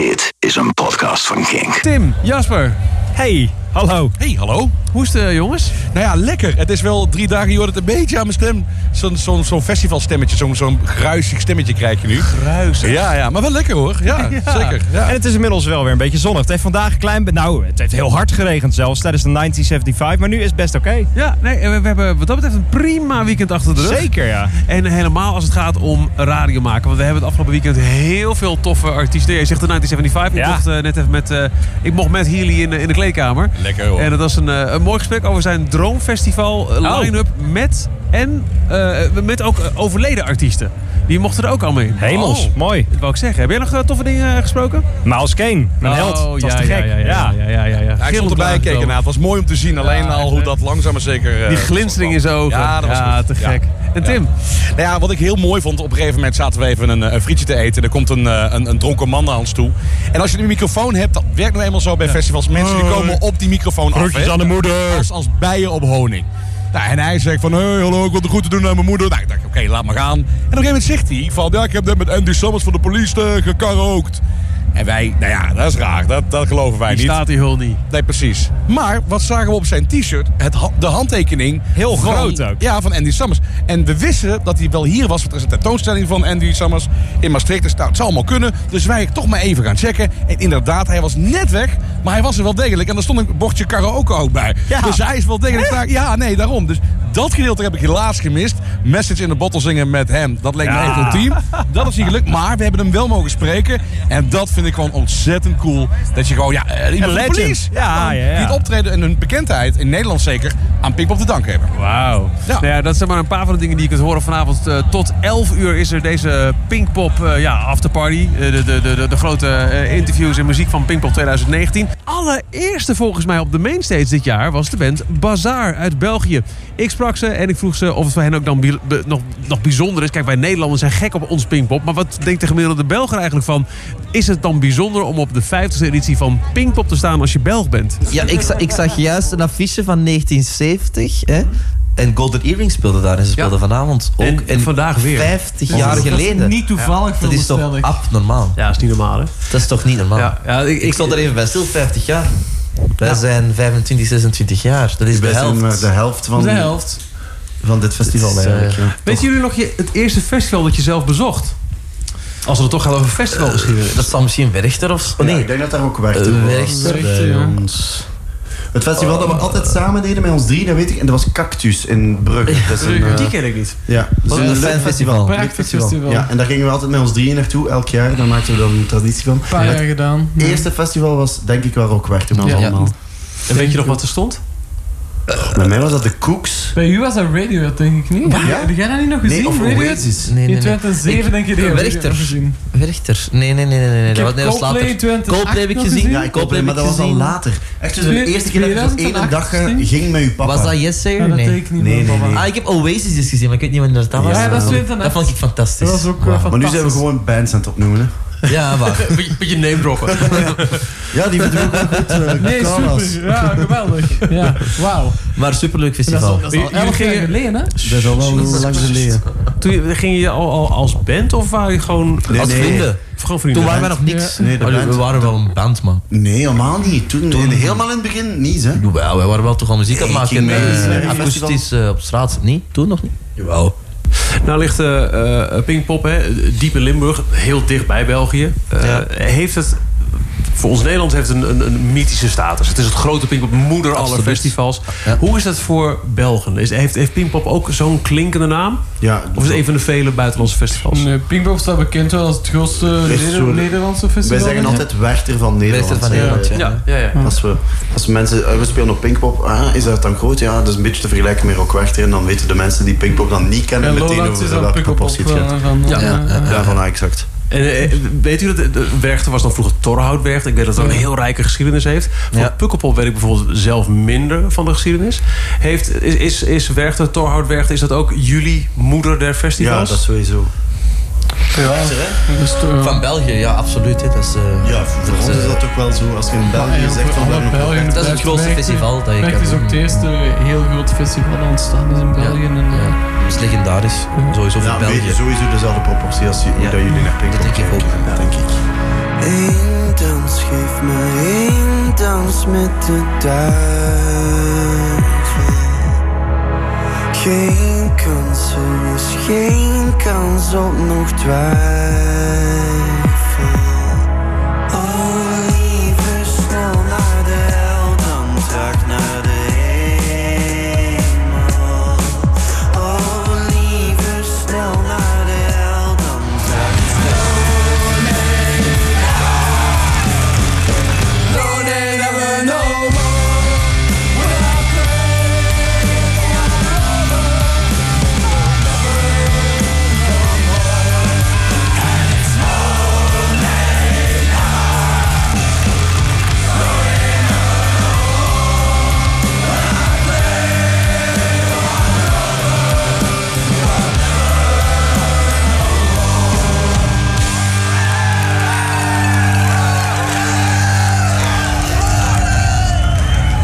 Dit is een podcast van Kink. Tim, Jasper, Hey, hallo. Hey, hallo. hoe is het eh, jongens? Nou ja, lekker. Het is wel drie dagen, je hoort het een beetje aan mijn stem. Zo'n zo'n zo'n festivalstemmetje, zo'n zo'n gruisig stemmetje krijg je nu. Gruizig. Ja, ja, maar wel lekker hoor. Ja, zeker. Ja. En het is inmiddels wel weer een beetje zonnig. Het heeft vandaag een klein... Nou, het heeft heel hard geregend zelfs tijdens de 1975. Maar nu is het best oké. Ja, nee, we, we hebben wat dat betreft een prima weekend achter de rug. Zeker, ja. En helemaal als het gaat om radio maken. Want we hebben het afgelopen weekend heel veel toffe artiesten. Je zegt de 1975. Ik Ja. mocht eh, net even met, eh, ik mocht met Healy in, de- in de kleedkamer. Lekker hoor. En dat was een, eh, een mooi gesprek over zijn Droomfestival eh, Oh. line-up met, en, eh, met ook overleden artiesten. Die mochten er ook allemaal in. Hemels, Oh. mooi. Dat wou ik zeggen. Heb jij nog toffe dingen gesproken? Miles Kane, mijn held. Dat was ja, te gek. Ja, ja, ja. ja, ja, ja, ja. Ja, ik stond erbij gekeken. aangekomen. Nou, het was mooi om te zien. Alleen Ja, al hoe dat langzaam maar zeker... Die glinstering in zijn ogen. Ja, dat was goed. te Ja. gek. En Tim? Nou ja, wat ik heel mooi vond, op een gegeven moment zaten we even een, eh, een frietje te eten. Er komt een, eh, een, een dronken man naar ons toe. En als je een microfoon hebt, dat werkt nou eenmaal zo bij festivals. Mensen die komen op die microfoon af. Hè. aan de moeder. Als, als bijen op honing. Nou, en hij zegt van, hey, hallo, ik wil de groeten doen aan mijn moeder. Nou, ik dacht, oké, laat maar gaan. En op een gegeven moment zegt hij van, ja, ik heb net met Andy Summers van de police uh, gekarookt. En wij, nou ja, dat is raar. Dat, dat geloven wij Die niet. staat die hul niet. Nee, precies. Maar wat zagen we op zijn t-shirt? Het de handtekening. Heel van- groot ook. Ja, van Andy Summers. En we wisten dat hij wel hier was. Want er is een tentoonstelling van Andy Summers in Maastricht. Dus nou, het zou allemaal kunnen. Dus wij toch maar even gaan checken. En inderdaad, hij was net weg. Maar hij was er wel degelijk. En er stond een bordje karaoke ook bij. Ja. Dus hij is wel degelijk daar. Ja, nee, daarom. Dus dat gedeelte heb ik helaas gemist. Message in de bottle zingen met hem. Dat leek me echt ultiem. Dat is niet gelukt. Maar we hebben hem wel mogen spreken. En dat vind ik gewoon ontzettend cool. Dat je gewoon, ja, eh, iemand van legend. police. Ja, ja, ja. Die het optreden en hun bekendheid, in Nederland zeker, aan Pinkpop te danken hebben. Wauw. Ja. Nou ja, dat zijn maar een paar van de dingen die je kunt horen vanavond. Eh, tot 11 uur is er deze Pinkpop eh, ja, afterparty. De, de, de, de, grote interviews en muziek van Pinkpop 2019. Allereerste volgens mij op de mainstage dit jaar was de band Bazaar uit België. Ik sprak ze en ik vroeg ze of het voor hen ook dan bi- be- nog, nog bijzonder is. Kijk, wij Nederlanders zijn gek op ons Pinkpop. Maar wat denkt de gemiddelde Belger eigenlijk van... is het dan bijzonder om op de 50e editie van Pinkpop te staan als je Belg bent? Ja, ik, za- ik zag juist een affiche van 1970. Hè? En Golden Earring speelde daar en ze speelden vanavond ook. En vandaag weer. 50 jaar Dat is geleden. niet toevallig, dat is toch ik. abnormaal. Ja, dat is niet normaal hè? Dat is toch niet normaal? Ja, ja, ik, Ik stond er even bij stil, 50 jaar. Wij zijn 25, 26 jaar. Dat is de helft. maar de helft van, De helft. van dit festival is, eigenlijk. eh, ja. Weet jullie nog je, het eerste festival dat je zelf bezocht? Als het toch gaat over festivalgeschiedenis. Dat zal misschien Werchter of zo. Oh, Ja, nee, ik denk dat daar ook werkte. Eh, was Werchter, bij ja. ons. Het festival dat we altijd samen deden met ons drie, dat weet ik. En dat was Cactus in Brugge. Dat is een, eh, Die ken ik niet. ja, dat is een fanfestival. Prachtig festival. Ja, en daar gingen we altijd met ons drieën naartoe, elk jaar. Daar maakten we dan een traditie van. Een paar jaar gedaan. Het eerste festival was denk ik waar ook werkte met ons Ja. allemaal. En weet je nog wat er stond? Bij mij was dat de Cooks. Bij u was dat Radiohead, denk ik niet. Ja? Heb jij dat niet nog gezien? Nee, of Radiohead? Oasis. nee, nee. In nee. 2007 Ik- denk je die heb Werchter. Werchter. Nee, nee, nee, nee. nee. Ik Dat was, dat Coldplay later. in 2008 Coldplay heb ik gezien. Ja, ik Coldplay maar dat was al later. Echt, dus de eerste keer dat ik op één 2008 dag eh, ging met uw papa. Was dat Yes Sir? Dat nee. weet ik niet Nee, meer, nee. Ah, ik heb Oasis dus gezien, maar ik weet niet wanneer dat was. Ja, dat is dat 2008. vond ik fantastisch. Dat was ook eh, fantastisch. Maar nu zijn we gewoon bands aan het opnoemen. Ja, waar. Beetje, beetje name droppen. Ja, die ook wel goed uh, Nee, super. Ja, geweldig. Ja, wauw. Maar superleuk festival. al, dat is al Jullie 11 jaar gingen- geleden, hè? Dat is al wel lang geleden. Toen ging je al, al als band of waren je gewoon... Nee, Als nee. vrienden. Gewoon vrienden? Toen waren wij nog niks. Nee, Oh, we waren wel een band, man. Nee, helemaal niet. Toen, in- helemaal in het begin niet, hè. Jawel, wij waren wel toch al muziek aan het ik maken. eh, eh, akoestisch eh, op straat. Niet? Toen nog niet? Jawel. Nou ligt eh, Pinkpop hè, diep in Limburg, heel dicht bij België. Eh, Ja. Heeft het... Voor ons Nederland heeft een, een, een mythische status. Het is het grote Pinkpop, moeder aller festivals. Ja. Hoe is dat voor Belgen? Is, heeft, heeft Pinkpop ook zo'n klinkende naam? Ja, Of is het een van de vele buitenlandse festivals? Nee, Pinkpop staat bekend wel als het grootste Neder- Nederlandse festival. Wij zeggen altijd Werchter van Nederland. Werchter van hè. Nederland, ja. ja, ja. Als we, als we mensen, eh, we spelen op Pinkpop, ah, is dat dan groot? Ja, dat is een beetje te vergelijken met Rock Werchter. En dan weten de mensen die Pinkpop dan niet kennen En meteen over welke Pinkpop proportie het gaat. van... van Ja, eh, ja, eh, Ja, van ah, exact. En eh, weet u dat de Werchter was dan vroeger Torhout Werchter? Ik weet dat het een heel rijke geschiedenis heeft. Ja. Pukkelpop weet ik bijvoorbeeld zelf minder van de geschiedenis. Heeft, is, is, is Werchter, Torhout Werchter, is dat ook jullie moeder der Ja, festivals? dat sowieso. Ja, eh, Van België, ja, absoluut. hè. Dat is, eh, Ja, voor ons is dat ook wel zo. Als je in België ja, zegt van dat is het grootste festival dat je kan is ook het eerste heel groot festival dat ontstaan is in België. En, eh, Ja, dat is legendarisch. Sowieso Ja, voor een beetje België. sowieso dezelfde proportie als je- dat jullie naar Pinkpop dat denk ik ook. denk ik. Eén me heen, dans met de duivel. Geen kans, er is geen kans op nog twijfel.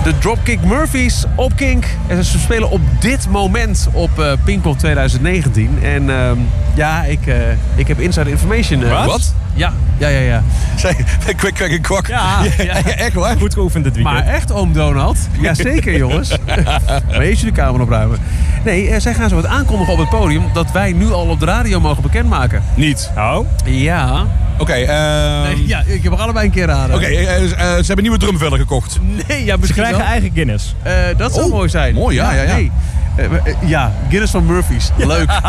De Dropkick Murphys op Kink. En ze spelen op dit moment op eh Pinkpop 2019. En ehm, ja, ik, eh, ik heb inside information. eh. Wat? Ja, ja, ja. ja. Zij, kwik, kwik en kwak. Ja, ja. echt waar. Goed geoefend dit weekend. Maar echt, oom Donald? Jazeker, jongens. maar eerst jullie kamer opruimen. Nee, eh, zij gaan zo wat aankondigen op het podium... dat wij nu al op de radio mogen bekendmaken. Niet. Oh, Ja. Oké, ehm, Nee, ja, ik heb er allebei een keer raden. Oké, eh, eh, ze hebben nieuwe drumvellen gekocht. Nee, ja, ze krijgen wel. eigen Guinness. Eh, dat zou Oh, mooi zijn. mooi, ja, ja, ja. Nee. Eh, eh, ja, Guinness van Murphy's. Leuk.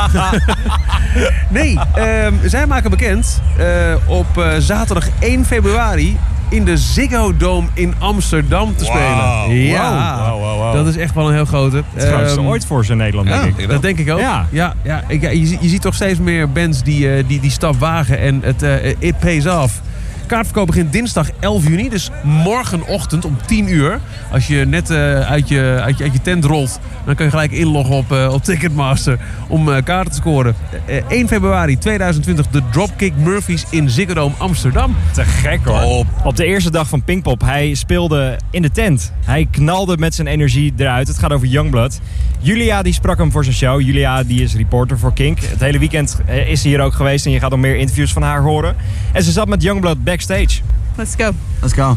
nee, ehm, zij maken bekend eh, op eh, zaterdag 1 februari in de Ziggo Dome in Amsterdam te spelen. Ja, wauw, wauw. dat is echt wel een heel grote. Het Ehm, ooit voor ze in Nederland, denk ik. dat denk ik ook. Ja. ja, ja, ik- ja, je, zie- je ziet toch steeds meer bands die eh, die, die stap wagen en het eh, it pays off. Kaartverkoop begint dinsdag 11 juni, dus morgenochtend om 10 uur. Als je net eh, uit, je, uit, je, uit je tent rolt, dan kun je gelijk inloggen op, eh, op Ticketmaster om eh, kaarten te scoren. Eh, 1 februari 2020 de Dropkick Murphys in Ziggo Dome Amsterdam. Te gek hoor. Top. Op de eerste dag van Pinkpop, hij speelde in de tent. Hij knalde met zijn energie eruit. Het gaat over Youngblood. Julia die sprak hem voor zijn show. Julia die is reporter voor Kink. Het hele weekend is ze hier ook geweest en je gaat nog meer interviews van haar horen. En ze zat met Youngblood backstage. Let's go. Let's go.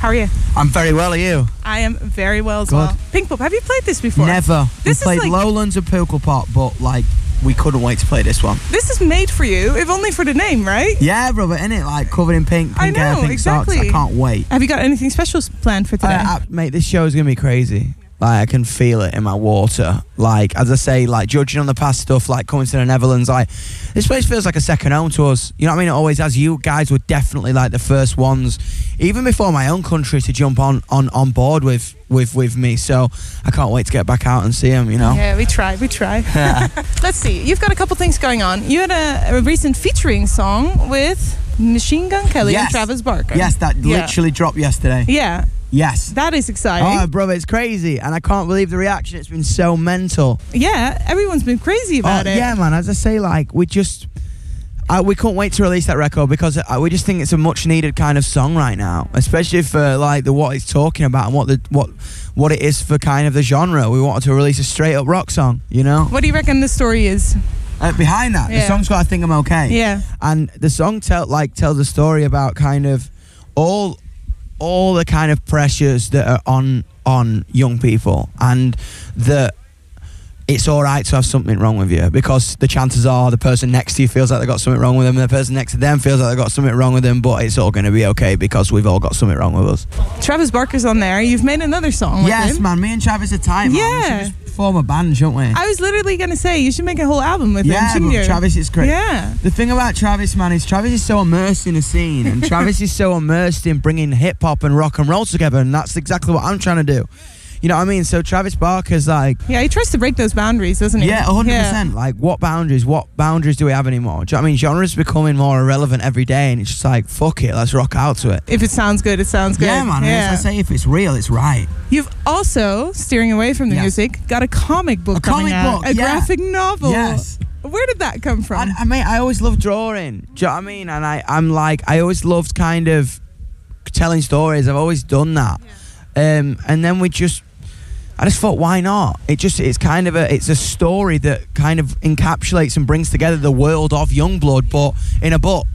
How are you? I'm very well, are you? I am very well as Good. well. Pinkpop, have you played this before? Never. This is we played like- Lowlands and Pukkelpop, but like we couldn't wait to play this one. This is made for you, if only for the name, right? Yeah, brother, isn't it? Like covered in pink, I pink hair, know, pink socks. I can't wait. Have you got anything special planned for today? Uh, uh, mate, this show is gonna be crazy. Like I can feel it in my water. Like as I say, like judging on the past stuff, like coming to the Netherlands, like this place feels like a second home to us. You know what I mean? It always has. You guys were definitely like the first ones, even before my own country, to jump on on on board with with with me. So I can't wait to get back out and see them. You know. Yeah, we try, we try. Let's see. You've got a couple things going on. You had a, a recent featuring song with Machine Gun Kelly and Travis Barker. Yes, that Yeah. literally dropped yesterday. Yeah, Yes. that is exciting. Oh, brother, it's crazy, and I can't believe the reaction. It's been so mental. yeah, everyone's been crazy about oh, it. Yeah, man. As I say, like we just. Uh, we can't wait to release that record because uh, we just think it's a much needed kind of song right now, especially for like the what it's talking about and what the what what it is for kind of the genre. We wanted to release a straight up rock song, you know. What do you reckon the story is? Uh, behind that, the Yeah. song's got "I Think I'm Okay." Yeah. and the song tell like tells a story about kind of all all the kind of pressures that are on on young people and that it's all right to have something wrong with you because the chances are the person next to you feels like they got something wrong with them and the person next to them feels like they got something wrong with them but it's all going to be okay because we've all got something wrong with us Travis Barker's on there. You've made another song with yes him. man me and Travis are tight. Yeah. We should just form a band shouldn't we I was literally going to say you should make a whole album with him, yeah, shouldn't you? Travis is great. Yeah. The thing about Travis, man, is Travis is so immersed in the scene, and Travis is so immersed in bringing hip hop and rock and roll together, and that's exactly what I'm trying to do. You know what I mean? So Travis Barker's like, Yeah, he tries to break those boundaries, doesn't he? yeah, 100. percent Like, what boundaries? What boundaries do we have anymore? Do you know what I mean? Genre's becoming more irrelevant every day, and it's just like, fuck it, let's rock out to it. If it sounds good, it sounds good. Yeah, man. Yeah. As I say, if it's real, it's right. You've also, steering away from the Yes. music, got a comic book A coming comic out. book, a yeah. graphic novel. Yes. Where did that come from? I, I mean, I always loved drawing. Do you know what I mean? And I, I'm like, I always loved kind of telling stories. I've always done that. Um, and then we just, I just thought, why not? It just, it's kind of a, it's a story that kind of encapsulates and brings together the world of Yungblud, but in a book.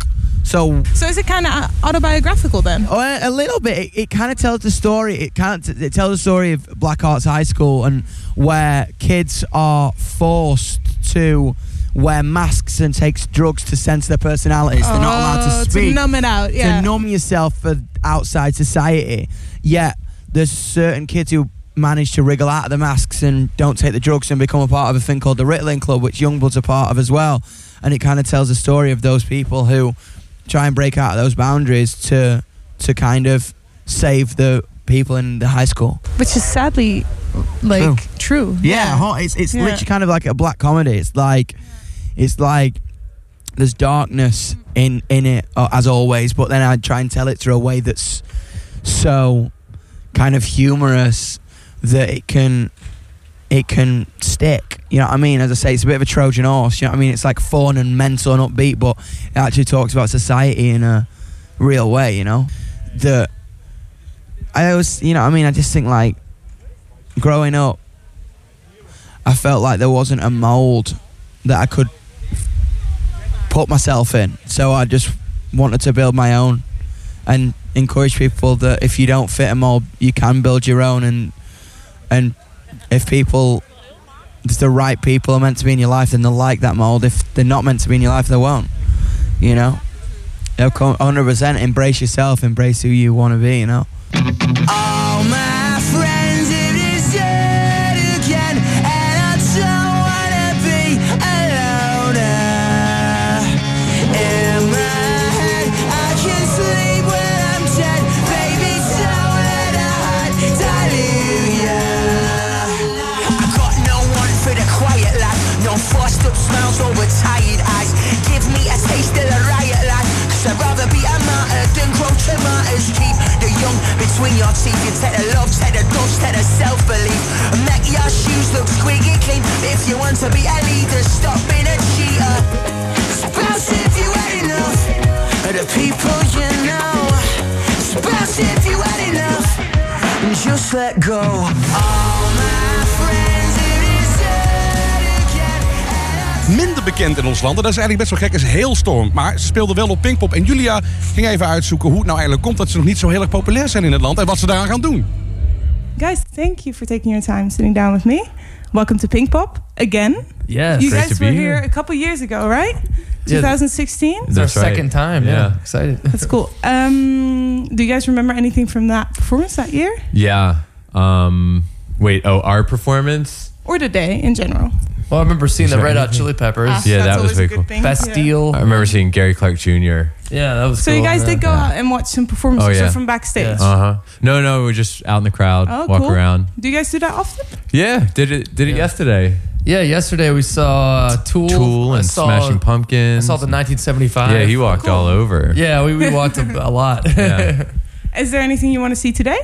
So So is it kind of autobiographical then? Oh, a, a little bit. It, it kind of tells the story. It of it tells the story of Black Arts High School and where kids are forced to wear masks and take drugs to censor their personalities. They're not allowed Oh, to speak. To numb it out. Yeah. To numb yourself for outside society. Yet there's certain kids who manage to wriggle out of the masks and don't take the drugs and become a part of a thing called the Ritalin Club, which Yungbluds are part of as well. And it kind of tells the story of those people who try and break out of those boundaries to to kind of save the people in the high school. Which is sadly like true. Yeah, ho- it's it's Yeah. literally kind of like a black comedy. It's like it's like there's darkness in in it uh, as always, but then I try and tell it through a way that's so kind of humorous that it can it can stick. You know what I mean? As I say, it's a bit of a Trojan horse. You know what I mean? It's like fun and mental and upbeat, but it actually talks about society in a real way. You know that I always, you know, I mean, I just think like growing up, I felt like there wasn't a mold that I could put myself in. So I just wanted to build my own and encourage people that if you don't fit a mold, you can build your own. And and if people, if the right people are meant to be in your life, then they'll like that mold. If they're not meant to be in your life, they won't. You know, they'll come 100% embrace yourself, embrace who you want to be. You know. All between your teeth. You take the love, take the dust, take the self belief. Make your shoes look squeaky clean. If you want to be a leader, stop being a cheater. Spouse if you had enough of the people you know. Spouse if you had enough, just let go. All my friends Minder bekend in ons land, en dat is eigenlijk best wel gek, is Hailstorm. Maar ze speelden wel op Pinkpop. En Julia ging even uitzoeken hoe het nou eigenlijk komt dat ze nog niet zo heel erg populair zijn in het land. En wat ze daaraan gaan doen. Guys, thank you for taking your time sitting down with me. Welcome to Pink Pop again. Yes. you Great guys to be were here. here a couple years ago, right? Yeah. 2016. It's our second time. Yeah. Excited. That's cool. Um, do you guys remember anything from that performance that year Yeah. Um, wait. Oh, our performance. or the day in general? Well, I remember seeing the Red Hot? Chili Peppers. Ah, yeah, that was very cool. thing. Bastille. I remember seeing Gary Clark Jr. Yeah, that was So cool. you guys yeah. did go out and watch some performances Oh, yeah. from backstage. Uh huh. No, no, we're just out in the crowd, Oh, walk cool. around. Do you guys do that often? Yeah, did it did it yesterday. Yeah, yesterday we saw uh, Tool. Tool and saw- Smashing Pumpkins. I saw the 1975. Yeah, he walked all over. Yeah, we, we walked a, a lot. Yeah. Is there anything you want to see today,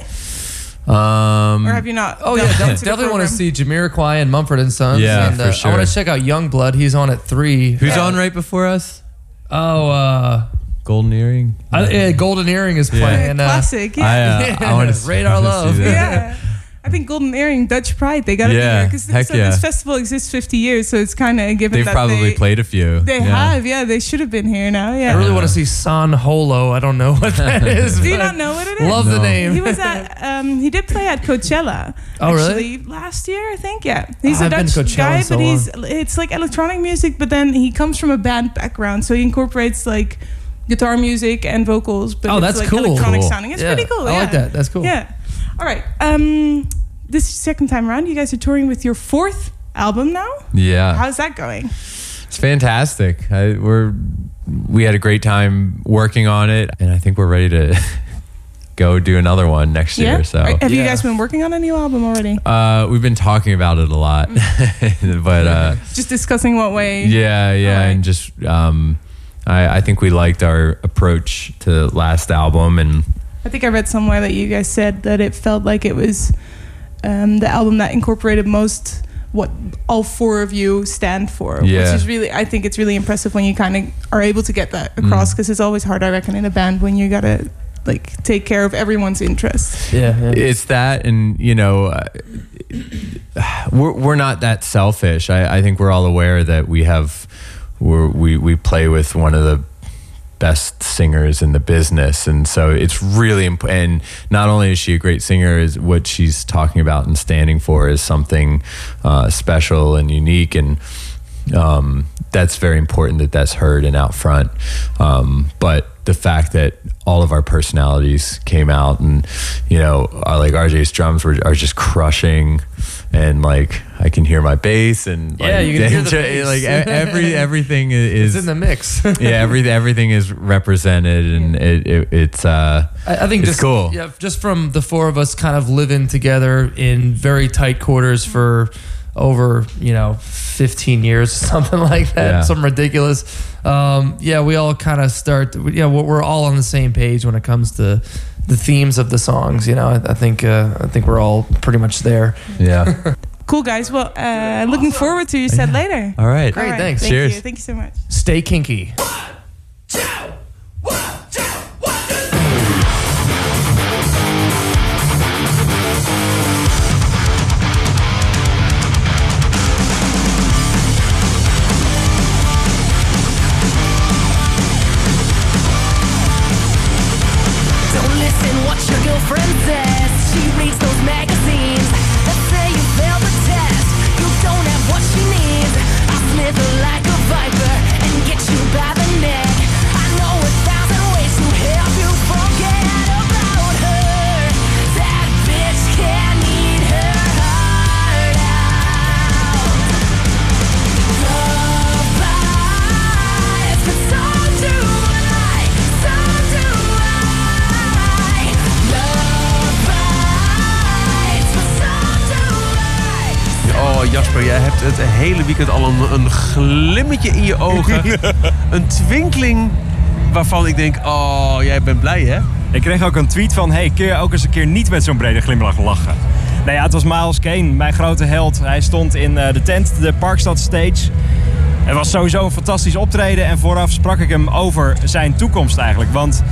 Um, or have you not? Oh yeah, to definitely want to program? see Jamiroquai and Mumford and Sons. Yeah, and, for uh, sure. I want to check out Yungblud. He's on at three. Who's Yeah. on right before us? Oh, uh, Golden Earring. I, yeah, Golden Earring is Yeah. playing. Uh, Classic. Yeah. I, uh, I want to Radar Love. yeah. I think Golden Earring, Dutch Pride, they got to Yeah, be here because heck so yeah. this festival exists 50 years, so it's kind of a given They've that probably they, played a few. They yeah. have, yeah. They should have been here now. Yeah. I really want to see San Holo. I don't know what that is. Do you not know what it is? Love the name. He was at. Um, he did play at Coachella. Oh, really? actually, Last year, I think. Yeah, he's Oh, a I've been Dutch to Coachella guy, so but he's it's like electronic music. But then he comes from a band background, so he incorporates like guitar music and vocals. But Oh, it's that's like cool. electronic Cool. sounding. It's Yeah, pretty cool. I yeah. like that. That's cool. Yeah. All right. Um, this second time around, you guys are touring with your fourth album now. Yeah. How's that going? It's fantastic. I, we're we had a great time working on it, and I think we're ready to go do another one next yeah. year. So Are- have you guys been working on a new album already? uh, we've been talking about it a lot, but uh, Just discussing what way. yeah, yeah, Alright. and just um, I, I think we liked our approach to last album, and I think I read somewhere that you guys said that it felt like it was um, the album that incorporated most what all four of you stand for, Yeah. which is really I think it's really impressive when you kind of are able to get that across Mm. because it's always hard I reckon in a band when you gotta like take care of everyone's interests. Yeah. yeah. it's that and you know uh, we're, we're not that selfish I, I think we're all aware that we have we're, we we play with one of the best singers in the business, and so it's really important. And not only is she a great singer, is what she's talking about and standing for is something uh, special and unique, and um, that's very important that that's heard and out front. Um, but the fact that all of our personalities came out and you know are like RJ's drums were are just crushing and like I can hear my bass and Yeah, like, you can hear the bass. like e- every everything is It's in the mix. yeah every everything is represented and it, it it's uh I, I think it's just cool Yeah, just from the four of us kind of living together in very tight quarters for over you know 15 years, something like that, Yeah. something ridiculous. Um, yeah, we all kind of start. Yeah, we're, we're all on the same page when it comes to the themes of the songs. You know, I, I think uh, I think we're all pretty much there. Yeah. Cool, guys. Well, uh, looking forward to your set later. All right. Great, thanks. Thank Cheers. You. Thank you so much. Stay kinky. Don't Jasper, jij hebt het hele weekend al een, een glimmetje in je ogen. een twinkeling waarvan ik denk, oh jij bent blij hè? Ik kreeg ook een tweet van: hey, kun je ook eens een keer niet met zo'n brede glimlach lachen? Nou ja, het was Miles Kane, mijn grote held. Hij stond in eh, de tent, de Parkstad Stage. Het was sowieso een fantastisch optreden en vooraf sprak ik hem over zijn toekomst eigenlijk. Want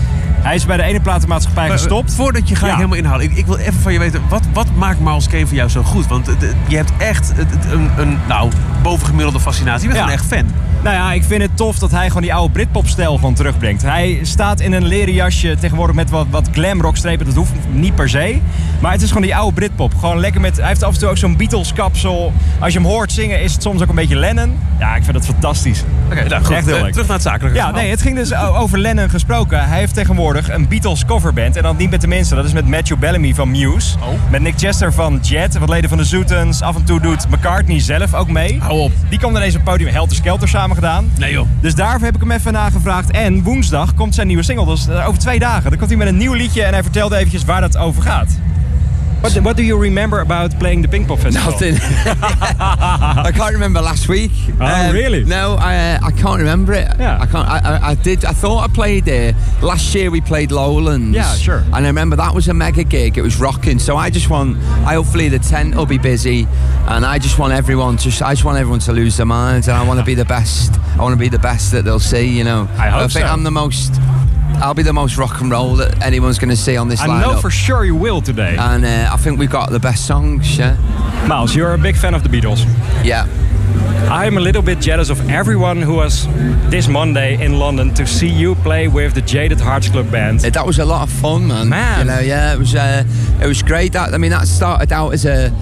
hij is bij de ene platenmaatschappij Maar, gestopt. eh, Voordat je gelijk Ja. helemaal inhaalt, ik, ik wil even van je weten, wat, wat maakt Miles Kane voor jou zo goed? Want je hebt echt een, een nou, bovengemiddelde fascinatie. Je bent Ja. gewoon echt fan. Nou ja, ik vind het tof dat hij gewoon die oude Britpop-stijl gewoon terugbrengt. Hij staat in een leren jasje tegenwoordig met wat, wat glamrockstrepen. Dat hoeft niet per se. Maar het is gewoon die oude Britpop. Gewoon lekker met... Hij heeft af en toe ook zo'n Beatles-kapsel. Als je hem hoort zingen is het soms ook een beetje Lennon. Ja, ik vind dat fantastisch. Oké, nou goed, Echt heel eh, leuk. terug naar het zakelijke Ja, nee, het ging dus over Lennon gesproken. Hij heeft tegenwoordig een Beatles coverband. En dan niet met de minste. Dat is met Matthew Bellamy van Muse. Oh. Met Nick Chester van Jet. Wat leden van de Zootens. Af en toe doet McCartney zelf ook mee. Hou op. Die kwam naar deze podium Helter Skelter samen gedaan. Nee joh. Dus daarvoor heb ik hem even nagevraagd. En woensdag komt zijn nieuwe single. Dus over twee dagen. Dan komt hij met een nieuw liedje. En hij vertelde eventjes waar dat over gaat. What, what do you remember about playing the Pinkpop Festival? Nothing. I can't remember last week. Um, Oh, really? No, I uh, I can't remember it. Yeah. I can't. I, I, I did. I thought I played there last year. We played Lowlands. Yeah, sure. And I remember that was a mega gig. It was rocking. So I just want. I hopefully the tent will be busy, and I just want everyone to. I just want everyone to lose their minds, and I want to be the best. I want to be the best that they'll see. You know. I hope think so. I'm the most. I'll be the most rock and roll that anyone's going to see on this I lineup. know for sure you will today. and uh, I think we've got the best songs. Yeah. Miles, you're a big fan of the Beatles. Yeah. I'm a little bit jealous of everyone who was this Monday in London to see you play with the Jaded Hearts Club band. That was a lot of fun, man. Man. you know, yeah, it was. Uh, it was great. That I mean, that started out as a.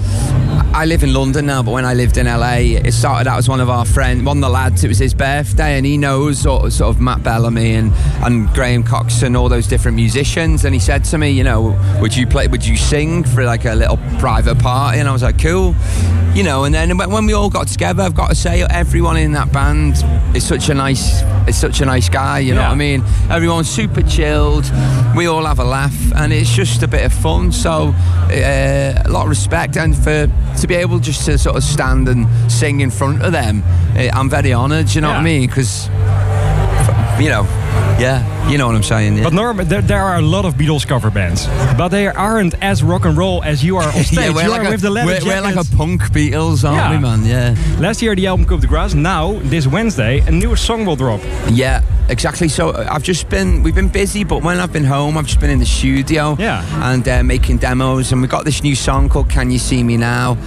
I live in London now, but when I lived in LA, it started out as one of our friends, one of the lads. It was his birthday, and he knows sort of, sort of Matt Bellamy and and Graham Cox and all those different musicians. And he said to me, you know, would you play? Would you sing for like a little private party? And I was like, cool. You know, and then when when we all got together, I've got to say, everyone in that band is such a nice, is such a nice guy. You know Yeah. what I mean? Everyone's super chilled. We all have a laugh, and it's just a bit of fun. So, uh, a lot of respect, and for to be able just to sort of stand and sing in front of them, uh, I'm very honoured. You know what I mean? Because, you know, yeah, you know what I'm saying. Yeah. But Norm, there, there are a lot of Beatles cover bands, but they aren't as rock and roll as you are on stage. yeah, we're you like, are a, with the leather we're, we're like a punk Beatles, aren't Yeah. we, man? Yeah. Last year the album Coup de Grace. Now this Wednesday a new song will drop. Yeah, exactly. So uh, I've just been, we've been busy, but when I've been home, I've just been in the studio Yeah. and uh, making demos. And we got this new song called "Can You See Me Now,"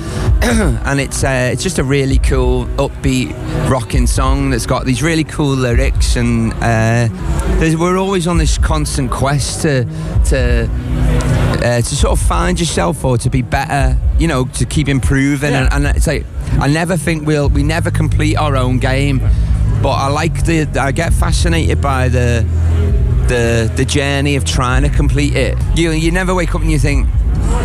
and it's uh, it's just a really cool, upbeat, rocking song that's got these really cool lyrics and uh, there's, we're always on this constant quest to to uh, to sort of find yourself or to be better. You know, to keep improving. And, and it's like I never think we'll we never complete our own game. But I like the I get fascinated by the the the journey of trying to complete it. You you never wake up and you think.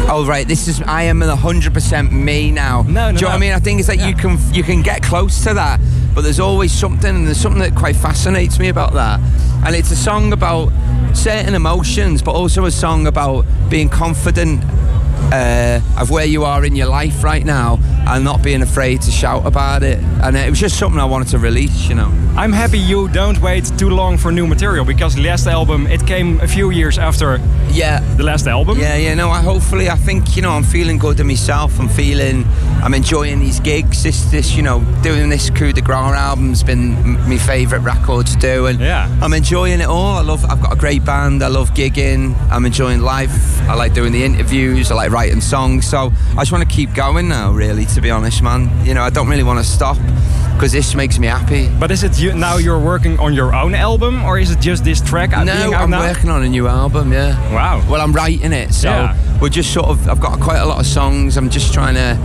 Oh right, this is I am hundred percent me now. No, no, Do you know no. what I mean? I think it's like you can you can get close to that, but there's always something, and there's something that quite fascinates me about that. And it's a song about certain emotions, but also a song about being confident uh, of where you are in your life right now and not being afraid to shout about it. And it was just something I wanted to release, you know. I'm happy you don't wait too long for new material because the last album it came a few years after yeah the last album. Yeah, yeah, no, I hopefully I think, you know, I'm feeling good to myself. I'm feeling I'm enjoying these gigs. This this, you know, doing this Coup de Grace album's been my favourite record to do and Yeah. I'm enjoying it all. I love I've got a great band, I love gigging, I'm enjoying life, I like doing the interviews, I like writing songs. So I just want to keep going now, really, to be honest, man. You know, I don't really want to stop because this makes me happy. But is it you, now you're working on your own album or is it just this track out No, I'm now? working on a new album. Yeah. Wow. Well, I'm writing it, so Yeah. We're just sort of. I've got quite a lot of songs. I'm just trying to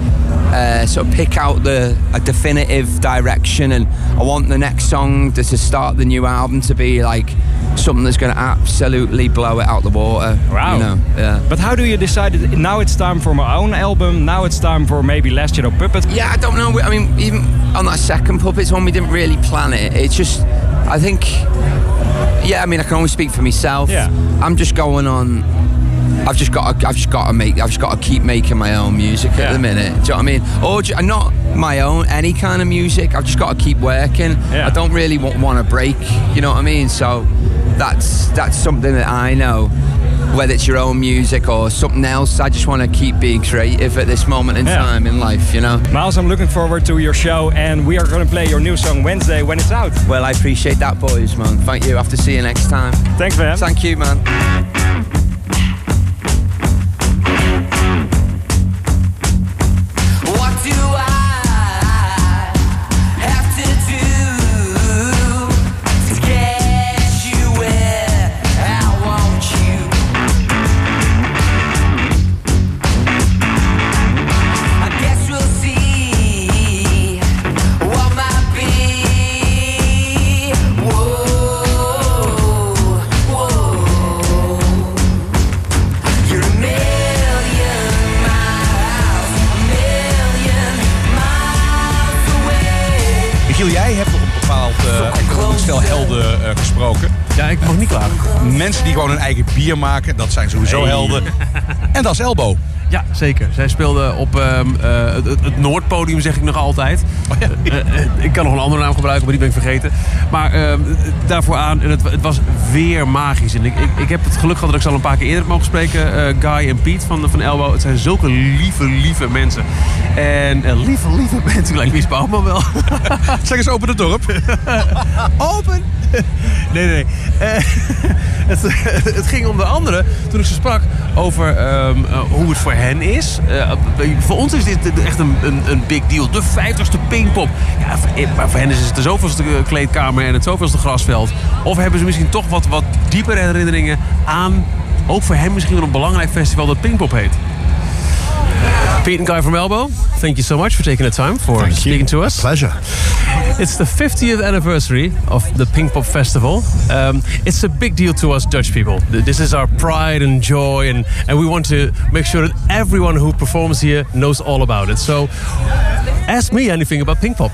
uh, sort of pick out the a definitive direction, and I want the next song to, to start the new album to be like something that's going to absolutely blow it out the water. Wow. You know. Yeah. But how do you decide that now it's time for my own album? Now it's time for maybe Last Shadow Puppet? Yeah, I don't know. I mean, even on that second Puppets one, we didn't really plan it. It's just, I think, yeah. I mean, I can only speak for myself. Yeah. I'm just going on. I've just got. To, I've just got to make. I've just got to keep making my own music at the minute. Do you know what I mean? Oh, or ju- uh, not my own, any kind of music. I've just got to keep working. Yeah. I don't really want, want to break. You know what I mean? So that's that's something that I know. Whether it's your own music or something else, I just want to keep being creative at this moment in Yeah. time in life. You know. Miles, I'm looking forward to your show and we are going to play your new song Wednesday when it's out. Well, I appreciate that, boys, man. Thank you. Have to see you next time. Thanks, man. Thank you, man. Bier maken, dat zijn sowieso Hey. helden. En dat is Elbow. Ja, zeker. Zij speelde op ehm, eh, het, het Noordpodium, zeg ik nog altijd. Eh, eh, ik kan nog een andere naam gebruiken, maar die ben ik vergeten. Maar ehm, daarvoor aan, en het, het was weer magisch. En ik, ik, ik heb het geluk gehad dat ik ze al een paar keer eerder heb mogen spreken. Guy en Piet van, van Elbow. Het zijn zulke lieve, lieve mensen. En eh, lieve, lieve mensen. Lijkt Mies Bouwman wel. zeg eens open het dorp. open? Nee, nee. Eh, het, het ging onder andere, toen ik ze sprak, over ehm, eh, hoe het voor hen is. Voor ons is dit echt een, een, een big deal. De 50ste Pinkpop. Ja, maar voor hen is het de zoveelste kleedkamer en het zoveelste grasveld. Of hebben ze misschien toch wat, wat diepere herinneringen aan... ook voor hen misschien wel een belangrijk festival dat Pinkpop heet. Pete and Guy from Elbow, thank you so much for taking the time for speaking to us. Pleasure. It's the 50th anniversary of the Pink Pop Festival. Um, it's a big deal to us Dutch people. This is our pride and joy, and, and we want to make sure that everyone who performs here knows all about it. So, ask me anything about Pink Pop.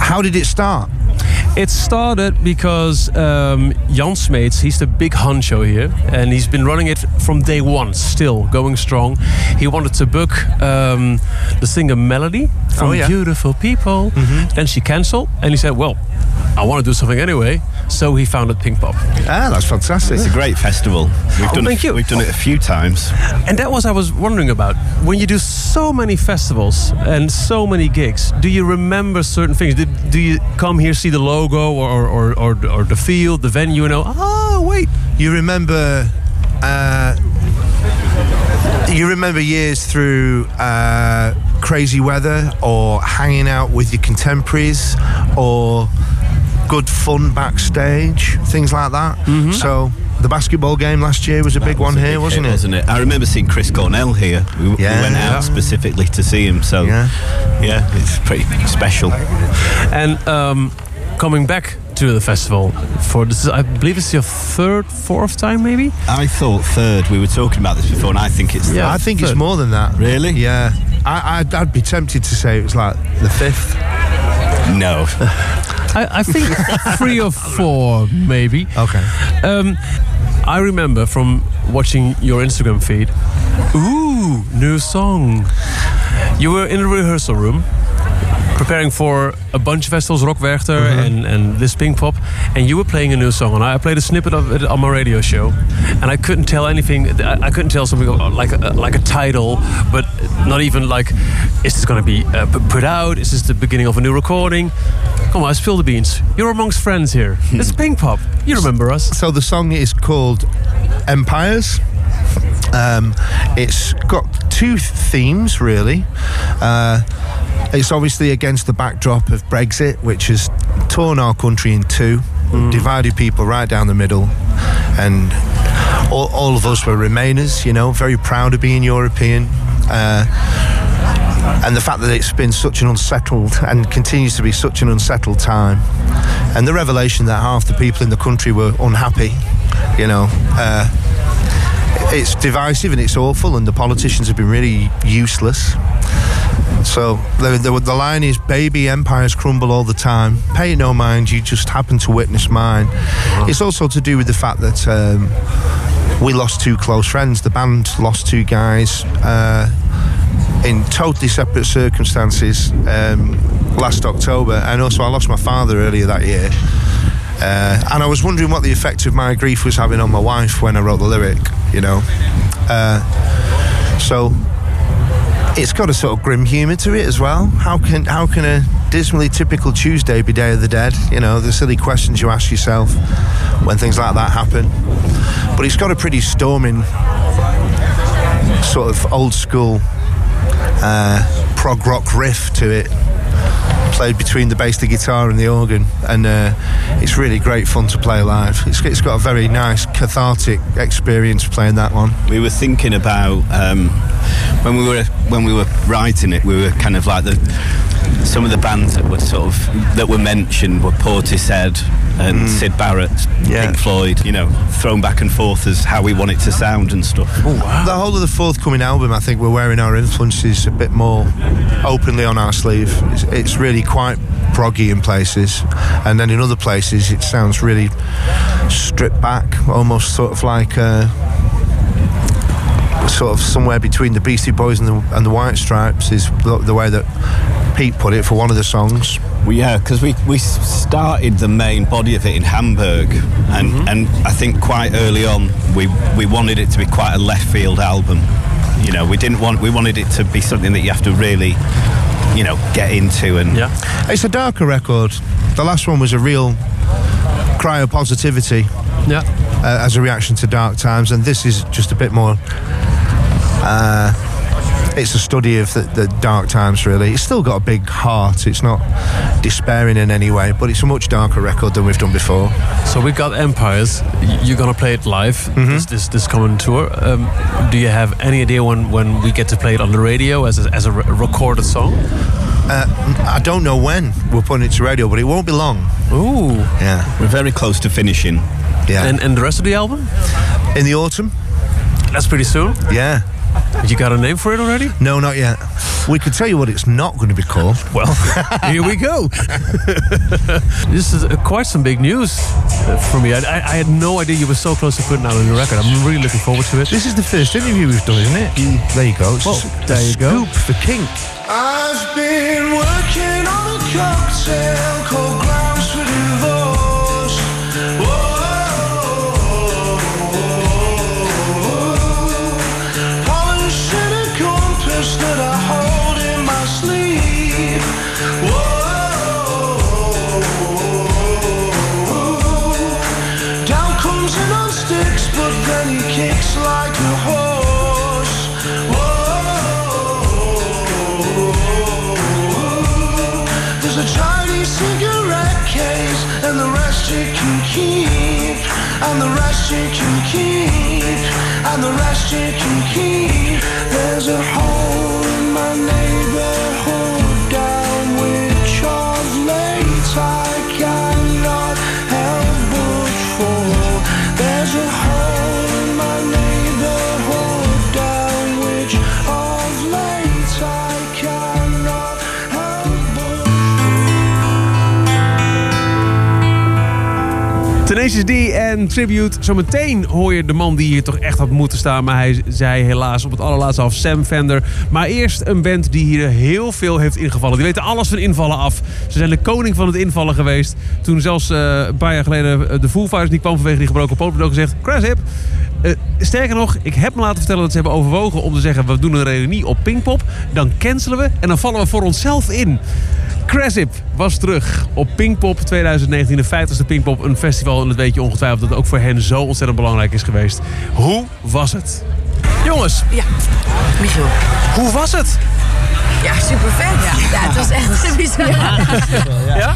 How did it start? It started because um, Jan Smeets, he's the big honcho here, and he's been running it from day one, still going strong. He wanted to book um, the singer Melanie from Oh, yeah. Beautiful People. Then she cancelled, and he said, Well, I want to do something anyway. So he founded Pink Pop. Ah, that's fantastic. It's a great festival. We've Oh, done thank it, you. We've done it a few times. And that was I was wondering about. When you do so many festivals and so many gigs, do you remember certain things? Do, do you come here, see the logo or, or, or, or the field, the venue, and know, oh, wait. You remember. Uh, you remember years through uh, crazy weather or hanging out with your contemporaries or good fun backstage, things like that. So the basketball game last year was a big one here, wasn't it? Wasn't it? I remember seeing Chris Cornell here. We, we went out specifically to see him. So Yeah. yeah, it's pretty special. And um, coming back to the festival for this, I believe it's your third, fourth time, maybe. I thought third. We were talking about this before, and I think it's. yeah, I think it's more than that. Really? Yeah. I, I'd, I'd be tempted to say it was like the fifth. No. I, I think three or four, maybe. Okay. Um, I remember from watching your Instagram feed. Ooh, new song. You were in a rehearsal room preparing for a bunch of festivals, Rock Werchter and, and this Pink Pop, and you were playing a new song. And I played a snippet of it on my radio show, and I couldn't tell anything. I I couldn't tell something like a, like a title, but not even like, is this going to be uh, put out? Is this the beginning of a new recording? Come on, spill the beans. You're amongst friends here. it's Pink Pop. You remember us. So the song is called Empires. Um, it's got two themes, really. Uh, it's obviously against the backdrop of Brexit, which has torn our country in two, divided people right down the middle, and all, all of us were Remainers. You know, very proud of being European. Uh, and the fact that it's been such an unsettled and continues to be such an unsettled time, and the revelation that half the people in the country were unhappy, you know, uh, it's divisive and it's awful, and the politicians have been really useless. So the, the, the line is, "Baby, empires crumble all the time. Pay no mind. You just happen to witness mine." It's also to do with the fact that. Um, we lost two close friends. The band lost two guys uh, in totally separate circumstances um, last October, and also I lost my father earlier that year. Uh, and I was wondering what the effect of my grief was having on my wife when I wrote the lyric, you know. Uh, so it's got a sort of grim humour to it as well. How can how can a dismally typical Tuesday be Day of the Dead? You know, the silly questions you ask yourself when things like that happen. But it's got a pretty storming, sort of old school uh, prog rock riff to it, played between the bass, the guitar, and the organ, and uh, it's really great fun to play live. It's, it's got a very nice cathartic experience playing that one. We were thinking about um, when we were when we were writing it. We were kind of like the some of the bands that were sort of that were mentioned were Portishead and Syd Barrett, Pink Floyd. You know, thrown back and forth as how we want it to sound and stuff. The whole of the forthcoming album, I think we're wearing our influences a bit more openly on our sleeve. It's, it's really quite proggy in places, and then in other places it sounds really stripped back, almost sort of like. Uh, Sort of somewhere between the Beastie Boys and the, and the White Stripes is the, the way that Pete put it for one of the songs. Well, yeah, because we, we started the main body of it in Hamburg, and, and I think quite early on we we wanted it to be quite a left field album. You know, we didn't want we wanted it to be something that you have to really, you know, get into and yeah. It's a darker record. The last one was a real cry of positivity. Yeah. Uh, as a reaction to dark times, and this is just a bit more. Uh, it's a study of the, the dark times, really. It's still got a big heart. It's not despairing in any way, but it's a much darker record than we've done before. So we've got Empires. You're gonna play it live this, this this coming tour. Um, do you have any idea when, when we get to play it on the radio as a, as a re- recorded song? Uh, I don't know when we're putting it to radio, but it won't be long. Ooh, Yeah, we're very close to finishing. yeah. and and the rest of the album? in the autumn, That's pretty soon. yeah. Have you got a name for it already? No, not yet. We could tell you what it's not going to be called. Well, here we go. this is uh, quite some big news uh, for me. I, I, I had no idea you were so close to putting out a new record. I'm really looking forward to it. This is the first interview we've done, isn't it? There you go. It's Well, a there you go. Scoop for Kink. I've been working on a cocktail called rest you can keep, and the rest you can keep. There's a hole Tenacious D en Tribute. Zometeen hoor je de man die hier toch echt had moeten staan. Maar hij zei helaas op het allerlaatste af Sam Fender. Maar eerst een band die hier heel veel heeft ingevallen. Die weten alles van invallen af. Ze zijn de koning van het invallen geweest. Toen zelfs eh, een paar jaar geleden eh, de Foo Fighters niet kwam vanwege die gebroken poot. ook gezegd, Craship. Eh, sterker nog, ik heb me laten vertellen dat ze hebben overwogen om te zeggen... we doen een reunie op Pinkpop. Dan cancelen we en dan vallen we voor onszelf in. Crasip was terug op Pinkpop 2019, de 50ste Pinkpop. Een festival en dat weet je ongetwijfeld dat ook voor hen zo ontzettend belangrijk is geweest. Hoe was het? Jongens. Ja, Michiel. Hoe was het? Ja, super vet. Ja, het was echt bizar. Ja?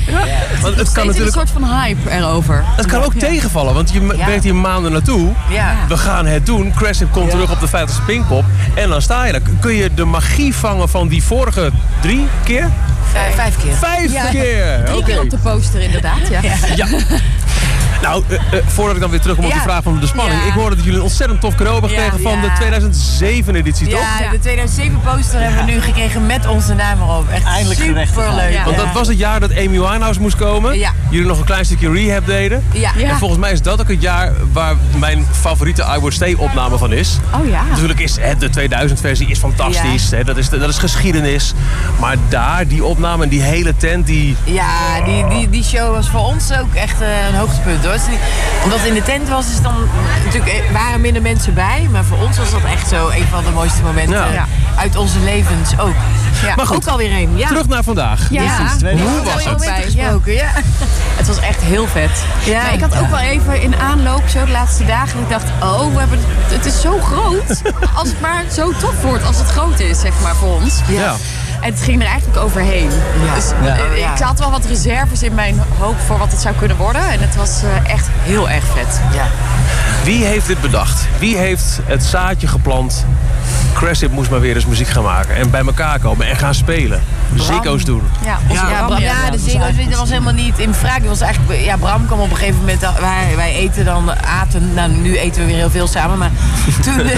Want het kan een natuurlijk... soort van hype erover. Het kan ook tegenvallen, want je Ja. werkt hier maanden naartoe. Ja. We gaan het doen. Craship komt terug op de 50ste Pinkpop. En dan sta je er. Kun je de magie vangen van die vorige drie keer? Vijf, vijf keer. Vijf Ja. keer! Drie keer op de poster inderdaad, ja. Ja. Nou, eh, eh, voordat ik dan weer terugkom op die Ja. vraag van de spanning. Ja. Ik hoorde dat jullie een ontzettend tof cadeau hebben Ja. gekregen van Ja. de 2007 editie, toch? Ja, de 2007 poster hebben we nu gekregen met onze naam erop. Echt Eindelijk superleuk. Want dat was het jaar dat Amy Winehouse moest komen. Ja. Jullie nog een klein stukje rehab deden. Ja. En volgens mij is dat ook het jaar waar mijn favoriete I Would Stay opname van is. Oh ja. Natuurlijk is hè, de 2000 versie is fantastisch. Hè, dat, is, dat is geschiedenis. Maar daar, die opname en die hele tent, die... Ja, die, die, die show was voor ons ook echt eh, een hoogtepunt hoor. Niet- Omdat het in de tent was, is dan natuurlijk eh, waren minder mensen bij. Maar voor ons was dat echt zo een van de mooiste momenten Ja. Uit onze levens ook. Ja, Maar goed, ook alweer een. Ja. Terug naar vandaag. Ja, Hoe was het? Bij, gesproken, ja. Het was echt heel vet. Ja. Maar ik had ook wel even in aanloop, zo de laatste dagen, ik dacht, oh, we hebben, het het is zo groot. Als het maar zo tof wordt, als het groot is, zeg maar, voor ons. Ja. En het ging er eigenlijk overheen. Dus Ja. eh, Ja. ik had wel wat reserves in mijn hoop voor wat het zou kunnen worden. En het was eh, echt heel erg vet. Ja. Wie heeft dit bedacht? Wie heeft het zaadje geplant? Craship moest maar weer eens muziek gaan maken. En bij elkaar komen en gaan spelen. Ziggo's doen. Ja, Ja, Bram, ja, de Ziggo's, dat was helemaal niet in vraag. Was eigenlijk, ja, Bram kwam op een gegeven moment, al- wij, wij eten dan, aten, nou nu eten we weer heel veel samen, maar toen eh,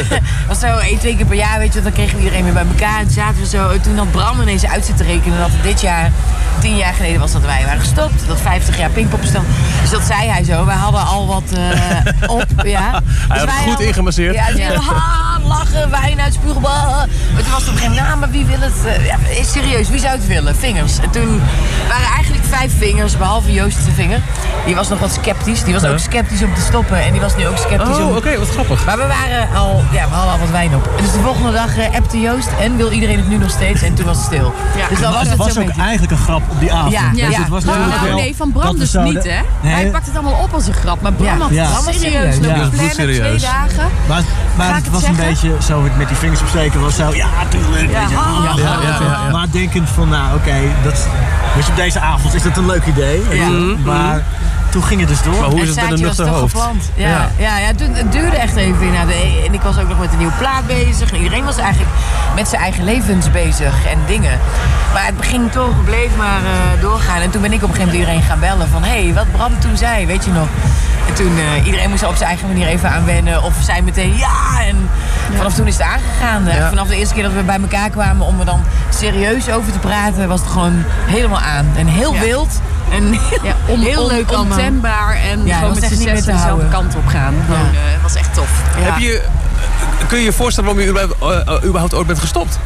was zo één, twee keer per jaar, weet je, dan kregen we iedereen weer bij elkaar. En toen zaten we zo, toen had Bram ineens uit zitten rekenen dat het dit jaar, tien jaar geleden was dat wij waren gestopt, dat 50 jaar Pinkpop bestond. Dus dat zei hij zo, wij hadden al wat eh, op, ja. Hij Dus had het goed hadden- ingemasseerd. Ja, ja. Ha, lachen, wijn uitspugen. Blah. Maar toen was het op een gegeven moment, nou, maar wie wil het? eh, ja, serieus, wie zou het willen? Vingers. En toen waren er eigenlijk vijf vingers, behalve Joost zijn vinger. Die was nog wat sceptisch. Die was Ja. ook sceptisch om te stoppen. En die was nu ook sceptisch Oh, om... oké, wat grappig. Maar we waren al, ja, we hadden al wat wijn op. En dus de volgende dag eh, appte Joost en wil iedereen het nu nog steeds. En toen was het stil. Dus dan was het het was ook beetje- eigenlijk een grap op die avond. Ja, ja. het was oh, wel nee, van Bram dus zouden- niet, hè? Nee. Hij pakt het allemaal op als een grap. Maar Bram Ja. had Ja. het serieus Ja. plannen, twee dagen. Maar, maar het het was een beetje zo met die vingers opsteken. Was zo, ja, tuurlijk. Ja. Maar denkend van, nou oké, dat weet je, op deze avond is dat een leuk idee. Mhm, Maar toen ging het dus door. Maar hoe is het met een was nuchter toch hoofd? Ja, Ja. ja. Ja, toen, het duurde echt even. Nou, de, en ik was ook nog met een nieuwe plaat bezig. En iedereen was eigenlijk met zijn eigen levens bezig en dingen. Maar het begint toch, bleef maar eh, doorgaan. En toen ben ik op een gegeven moment iedereen gaan bellen van... hé, hey, wat Bram toen zei, weet je nog? En toen, eh, iedereen moest er op zijn eigen manier even aan wennen. Of zei meteen ja. En vanaf toen is het aangegaan. Ja. Vanaf de eerste keer dat we bij elkaar kwamen om er dan serieus over te praten... was het gewoon helemaal aan. En heel Ja. wild. En Ja, on, heel on- leuk allemaal. ontembaar en Ja, gewoon met z'n te dezelfde kant op gaan. Gewoon, eh, was echt tof. Heb je, kun je je voorstellen waarom je überhaupt, eh, eh, überhaupt ooit bent gestopt?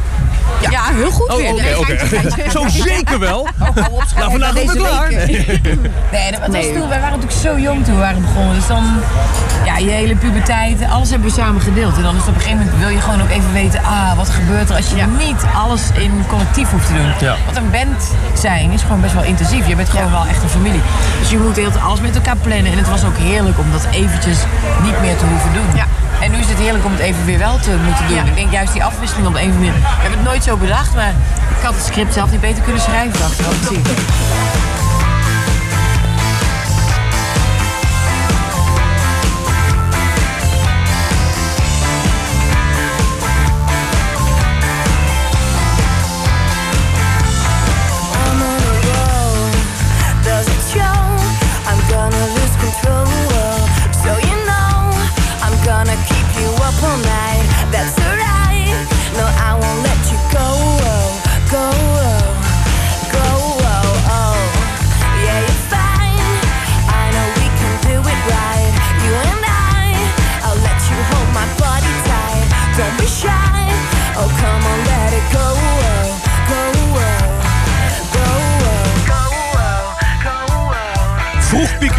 Ja, heel goed Oh, weer. oké, Nee, oké. geintje, geintje. Zo zeker wel. Oh, op, Nou, vandaag ben ik klaar. weken. Nee, dat was Nee. toen, wij waren natuurlijk zo jong toen we waren begonnen. Dus dan, ja, je hele puberteit, alles hebben we samen gedeeld. En dan is het op een gegeven moment, wil je gewoon ook even weten, ah, wat gebeurt er als je niet alles in collectief hoeft te doen. Ja. Want een band zijn is gewoon best wel intensief. Je bent gewoon wel echt een familie. Dus je moet heel alles met elkaar plannen. En het was ook heerlijk om dat eventjes niet meer te hoeven doen. Ja. En nu is het heerlijk om het even weer wel te moeten doen. Ik denk juist die afwisseling op een of andere. Ik heb het nooit zo bedacht, maar ik had het script zelf niet beter kunnen schrijven, achteraf gezien.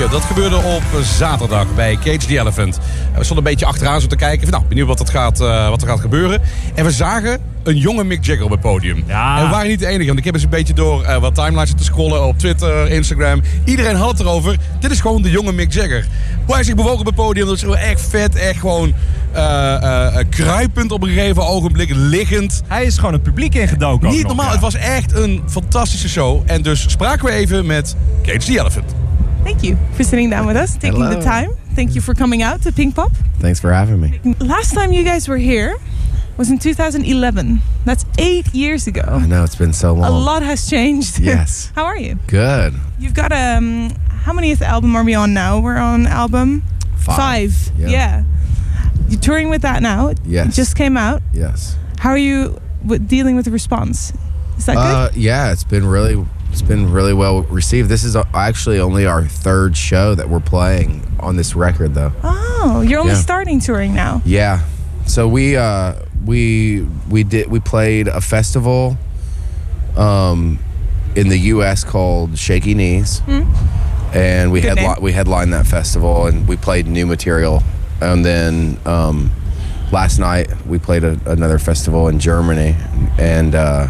Dat gebeurde op zaterdag bij Cage the Elephant. We stonden een beetje achteraan zo te kijken. Van, nou, benieuwd wat, dat gaat, eh, wat er gaat gebeuren. En we zagen een jonge Mick Jagger op het podium. En we waren niet de enige. Want ik heb eens een beetje door eh, wat timelines te scrollen op Twitter, Instagram. Iedereen had het erover. Dit is gewoon de jonge Mick Jagger. Hoe hij zich bewoog op het podium. Dat is gewoon echt vet. Echt gewoon eh, kruipend op een gegeven ogenblik. Liggend. Hij is gewoon het publiek ingedoken. Niet nog, normaal. ja. Het was echt een fantastische show. En dus spraken we even met Cage the Elephant. Thank you for sitting down with us, taking Hello. the time. Thank you for coming out to Pink Pop. Thanks for having me. Last time you guys were here was in 2011. That's eight years ago. I know it's been so long. A lot has changed. Yes. How are you? Good. You've got um how many album are we on now? We're on album Five. Yeah. Yeah. You're touring with that now. It Yes. just came out. Yes. How are you with dealing with the response? Is that Uh, good? yeah, it's been really it's been really well received. This is actually only our third show that we're playing on this record though. Oh, you're only Yeah. starting touring now. Yeah. So we uh we we did we played a festival um in the US called Shaky Knees. Hmm. And we Good headli- we headlined that festival and we played new material. And then um last night we played a, another festival in Germany and uh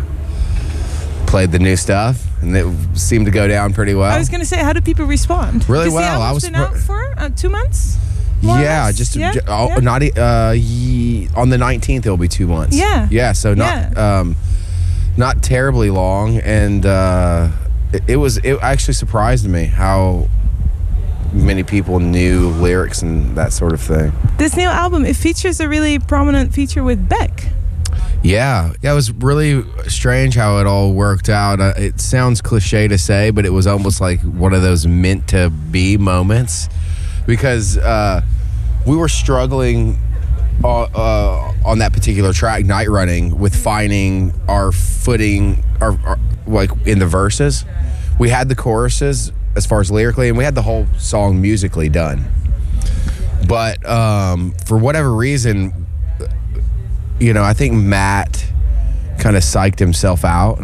played the new stuff and it seemed to go down pretty well. I was going to say, how do people respond? Really well. I was been pr- out for uh, two months. yeah, just yeah? j- oh, yeah? not uh ye, on the 19th it'll be 2 months. Yeah. Yeah, so not um not terribly long and uh it, it was it actually surprised me how many people knew lyrics and that sort of thing. This new album, it features a really prominent feature with Beck. Yeah, it was really strange how it all worked out. Uh, it sounds cliche to say, but it was almost like one of those meant to be moments because uh, we were struggling uh, uh, on that particular track, Night Running, with finding our footing, our, our like in the verses. We had the choruses as far as lyrically, and we had the whole song musically done. But um, for whatever reason, you know, I think Matt kind of psyched himself out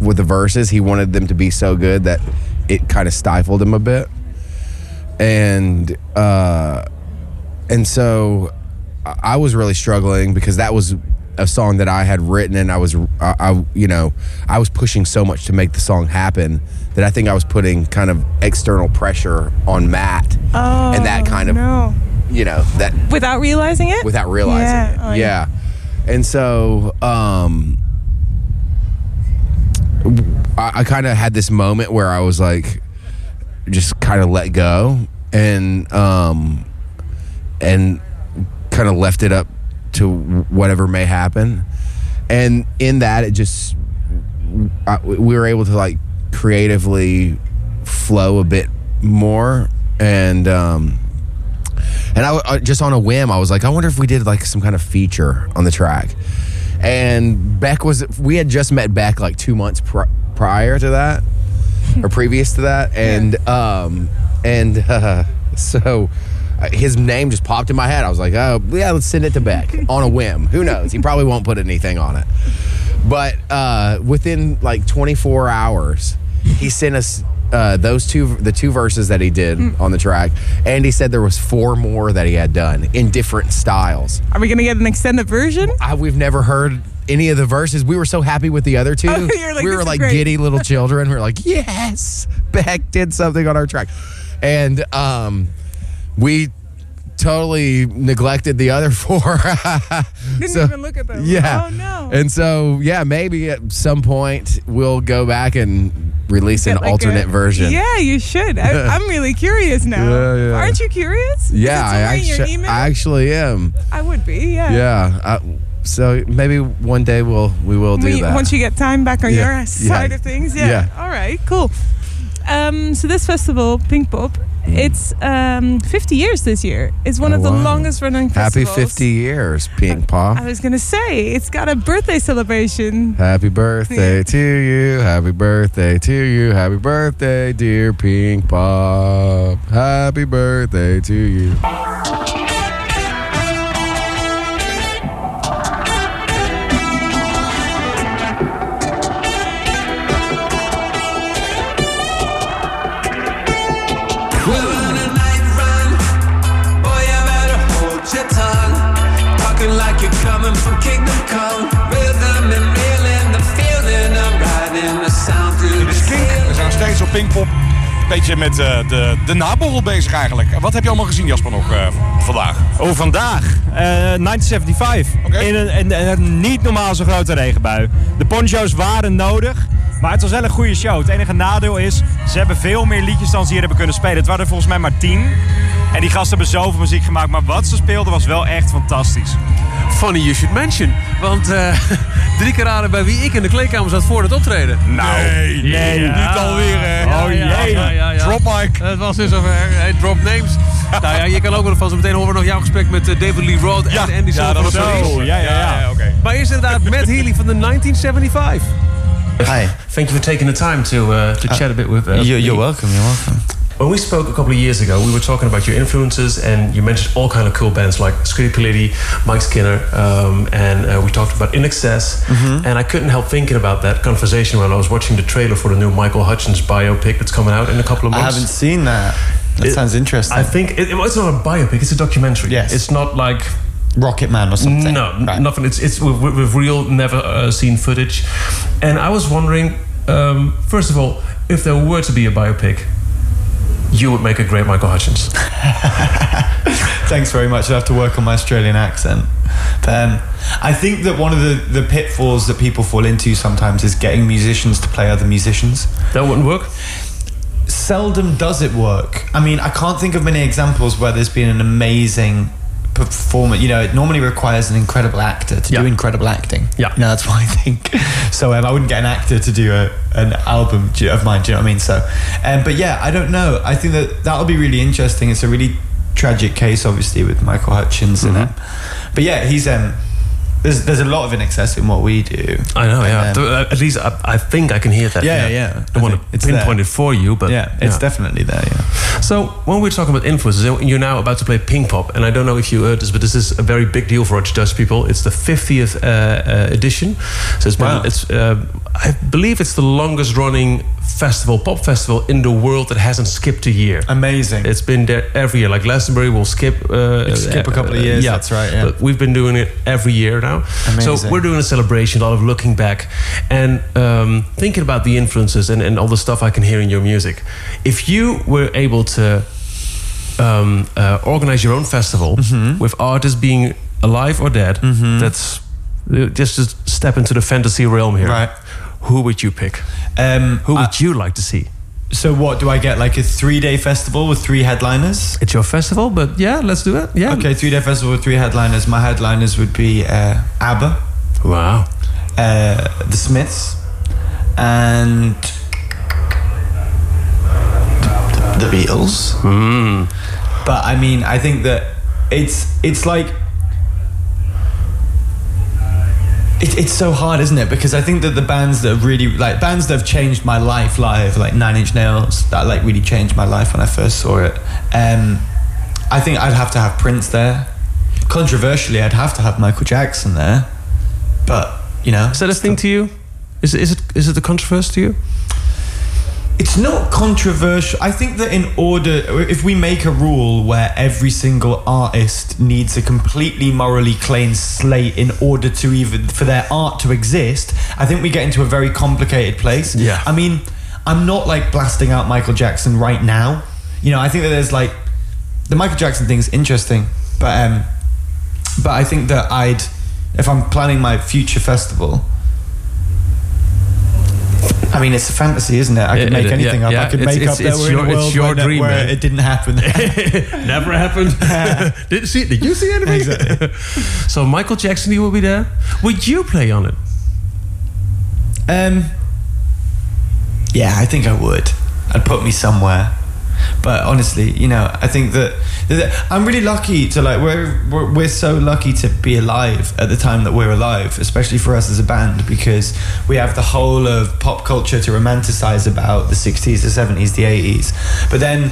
with the verses. He wanted them to be so good that it kind of stifled him a bit. And uh and so I was really struggling because that was a song that I had written and I was I, I you know, I was pushing so much to make the song happen that I think I was putting kind of external pressure on Matt Oh, and that kind of no. you know, that Without realizing it? without realizing Yeah. it. Oh, yeah. And so um I, I kind of had this moment where I was like just kind of let go and um and kind of left it up to whatever may happen. And in that it just I, we were able to like creatively flow a bit more and um and I, I just on a whim, I was like, I wonder if we did like some kind of feature on the track. And Beck was, we had just met Beck like two months pr- prior to that, or previous to that, and um, and uh, so uh, his name just popped in my head. I was like, oh yeah, let's send it to Beck on a whim. Who knows? He probably won't put anything on it. But uh, within like 24 hours, he sent us uh, those two, the two verses that he did on the track, and he said there was four more that he had done in different styles. Are we going to get an extended version? I, we've never heard any of the verses. We were so happy with the other two. Oh, like, we were like giddy little children. We were like, yes, Beck did something on our track, and um, we totally neglected the other four. Didn't So, even look at them. Yeah. Oh, no. And so, yeah, maybe at some point we'll go back and release an like alternate a- version. Yeah, you should. I, I'm really curious now. Yeah, yeah. Aren't you curious? Yeah, I somewhere in your actually, email? I actually am. I would be. Yeah. Yeah. I, so maybe one day we'll we will do We- that. Once you get time back on Yeah. your side of things. Yeah. Yeah. All right. Cool. Um, so this festival, Pink Pop, it's um, 50 years this year. It's one Mm. Oh, of the wow. longest running Happy 50 years, Pink Pop. I was gonna say it's got a birthday celebration. Happy birthday to you. Happy birthday to you. Happy birthday, dear Pink Pop. Happy birthday to you. Pinkpop. Beetje met eh, de, de naborrel bezig eigenlijk. En Wat heb je allemaal gezien, Jasper, nog eh, vandaag? Oh, vandaag. Eh 1975. In, een, in een niet normaal zo grote regenbui. De poncho's waren nodig. Maar het was wel een goede show. Het enige nadeel is, ze hebben veel meer liedjes dan ze hier hebben kunnen spelen. Het waren er volgens mij maar tien. En die gasten hebben zoveel muziek gemaakt. Maar wat ze speelden was wel echt fantastisch. Funny you should mention. Want eh, drie keer raden bij wie ik in de kleedkamer zat voor het optreden. Nou, nee, nee, niet alweer, hè? Oh jee. ja, ja, ja. Drop mic. Het was dus zover. Hey, drop names. nou ja, je kan ook nog van zo meteen horen we nog jouw gesprek met eh, David Lee Roth en Andy ja, dat was van zo. Ja, ja, ja. oké. Maar eerst inderdaad Matt Healy van de 1975. Hi. Thank you for taking the time to uh, to chat a bit with. Uh, You're, you're me. welcome. You're welcome. When we spoke a couple of years ago, we were talking about your influences, and you mentioned all kind of cool bands like Scritti Politti, Mike Skinner, um, and uh, we talked about INXS. Mhm. And I couldn't help thinking about that conversation when I was watching the trailer for the new Michael Hutchence biopic that's coming out in a couple of months. I haven't seen that. That It- sounds interesting. I think it, it's not a biopic; it's a documentary. Yes. it's not like Rocket Man or something. No, nothing. It's it's with, with- with real, never uh, seen footage. And I was wondering, um, first of all, if there were to be a biopic, you would make a great Michael Hutchence. Thanks very much. I have to work on my Australian accent. But, um, I think that one of the, the pitfalls that people fall into sometimes is getting musicians to play other musicians. That wouldn't work? Seldom does it work. I mean, I can't think of many examples where there's been an amazing performer. You know, it normally requires an incredible actor to do incredible acting. Yeah. No, that's what I think. So um, I wouldn't get an actor to do a, an album of mine. Do you know what I mean? So, um, but yeah, I don't know. I think that that'll be really interesting. It's a really tragic case, obviously, with Michael Hutchence and Mm-hmm. um, But yeah, he's um. There's there's a lot of INXS in what we do. I know, yeah. Um, uh, At least I, I think I can hear that. Yeah, yeah. I don't want to it's pinpoint there. it for you, but yeah, it's definitely there. Yeah. So when we're talking about influences, you're now about to play Pink Pop, and I don't know if you heard this, but this is a very big deal for Dutch people. It's the 50th uh, uh, edition, so it's been, Wow. it's uh, I believe it's the longest running festival, pop festival in the world that hasn't skipped a year. Amazing. It's been there every year. Like Glastonbury will skip. Uh, skip a couple of years, Yeah, that's right, yeah. But we've been doing it every year now. So we're doing a celebration, a lot of looking back, and um, thinking about the influences and, and all the stuff I can hear in your music. If you were able to um, uh, organize your own festival Mm-hmm. with artists being alive or dead, that's uh, just to step into the fantasy realm here. Right. Who would you pick? Um, Who would you like to see? So what do I get? Like a three day festival with three headliners? It's your festival, but yeah, let's do it. Yeah. Okay, three day festival with three headliners. My headliners would be uh, ABBA. Wow. Uh, the Smiths. And the, the Beatles. Hmm. But I mean, I think that it's it's like it, it's so hard, isn't it? Because I think that the bands that have really like bands that have changed my life live, like Nine Inch Nails, that like really changed my life when I first saw it. Um, I think I'd have to have Prince there. Controversially, I'd have to have Michael Jackson there. But you know, Is that a thing to you? Is, is it is it a controversy to you? It's not controversial. I think that in order, if we make a rule where every single artist needs a completely morally clean slate in order to even for their art to exist, I think we get into a very complicated place. Yeah. I mean, I'm not like blasting out Michael Jackson right now. You know, I think that there's like the Michael Jackson thing's interesting, but um, but I think that I'd if I'm planning my future festival. I mean, it's a fantasy, isn't it? I could It- make it- anything yeah, up. yeah, I could make it's- up that it's we're your- in a world where, dream, where it didn't happen. Never happened. did see? it. Did you see anything? Exactly. so Michael Jackson, he will be there. Would you play on it? Um, yeah, I think I would. I'd put me somewhere. But honestly, you know, I think that, that I'm really lucky to like we're, we're we're so lucky to be alive at the time that we're alive, especially for us as a band, because we have the whole of pop culture to romanticize about the 60s, the 70s, the 80s. But then,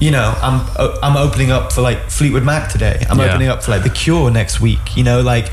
you know, I'm uh, I'm opening up for like Fleetwood Mac today. I'm Yeah. opening up for like The Cure next week. You know, like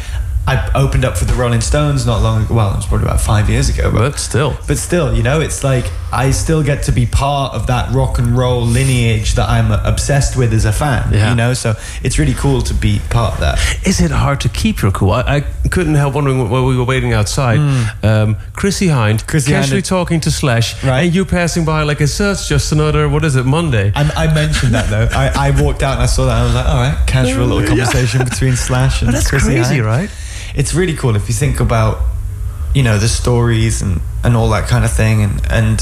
I opened up for the Rolling Stones not long ago. Well, it was probably about five years ago. But, still. But still, you know, it's like I still get to be part of that rock and roll lineage that I'm obsessed with as a fan. Yeah. You know, so it's really cool to be part of that. Is it hard to keep your cool? I, I couldn't help wondering while we were waiting outside. Hmm. Um, Chrissie Hynde Chrissy casually Hynde- talking to Slash, and you passing by like it's, it's just another what is it Monday? I, I mentioned that though. I, I walked out and I saw that. And I was like, all right, casual little Yeah. conversation between Slash and But that's Chrissy crazy, Hynde. right? It's really cool if you think about, you know, the stories and, and all that kind of thing. And, and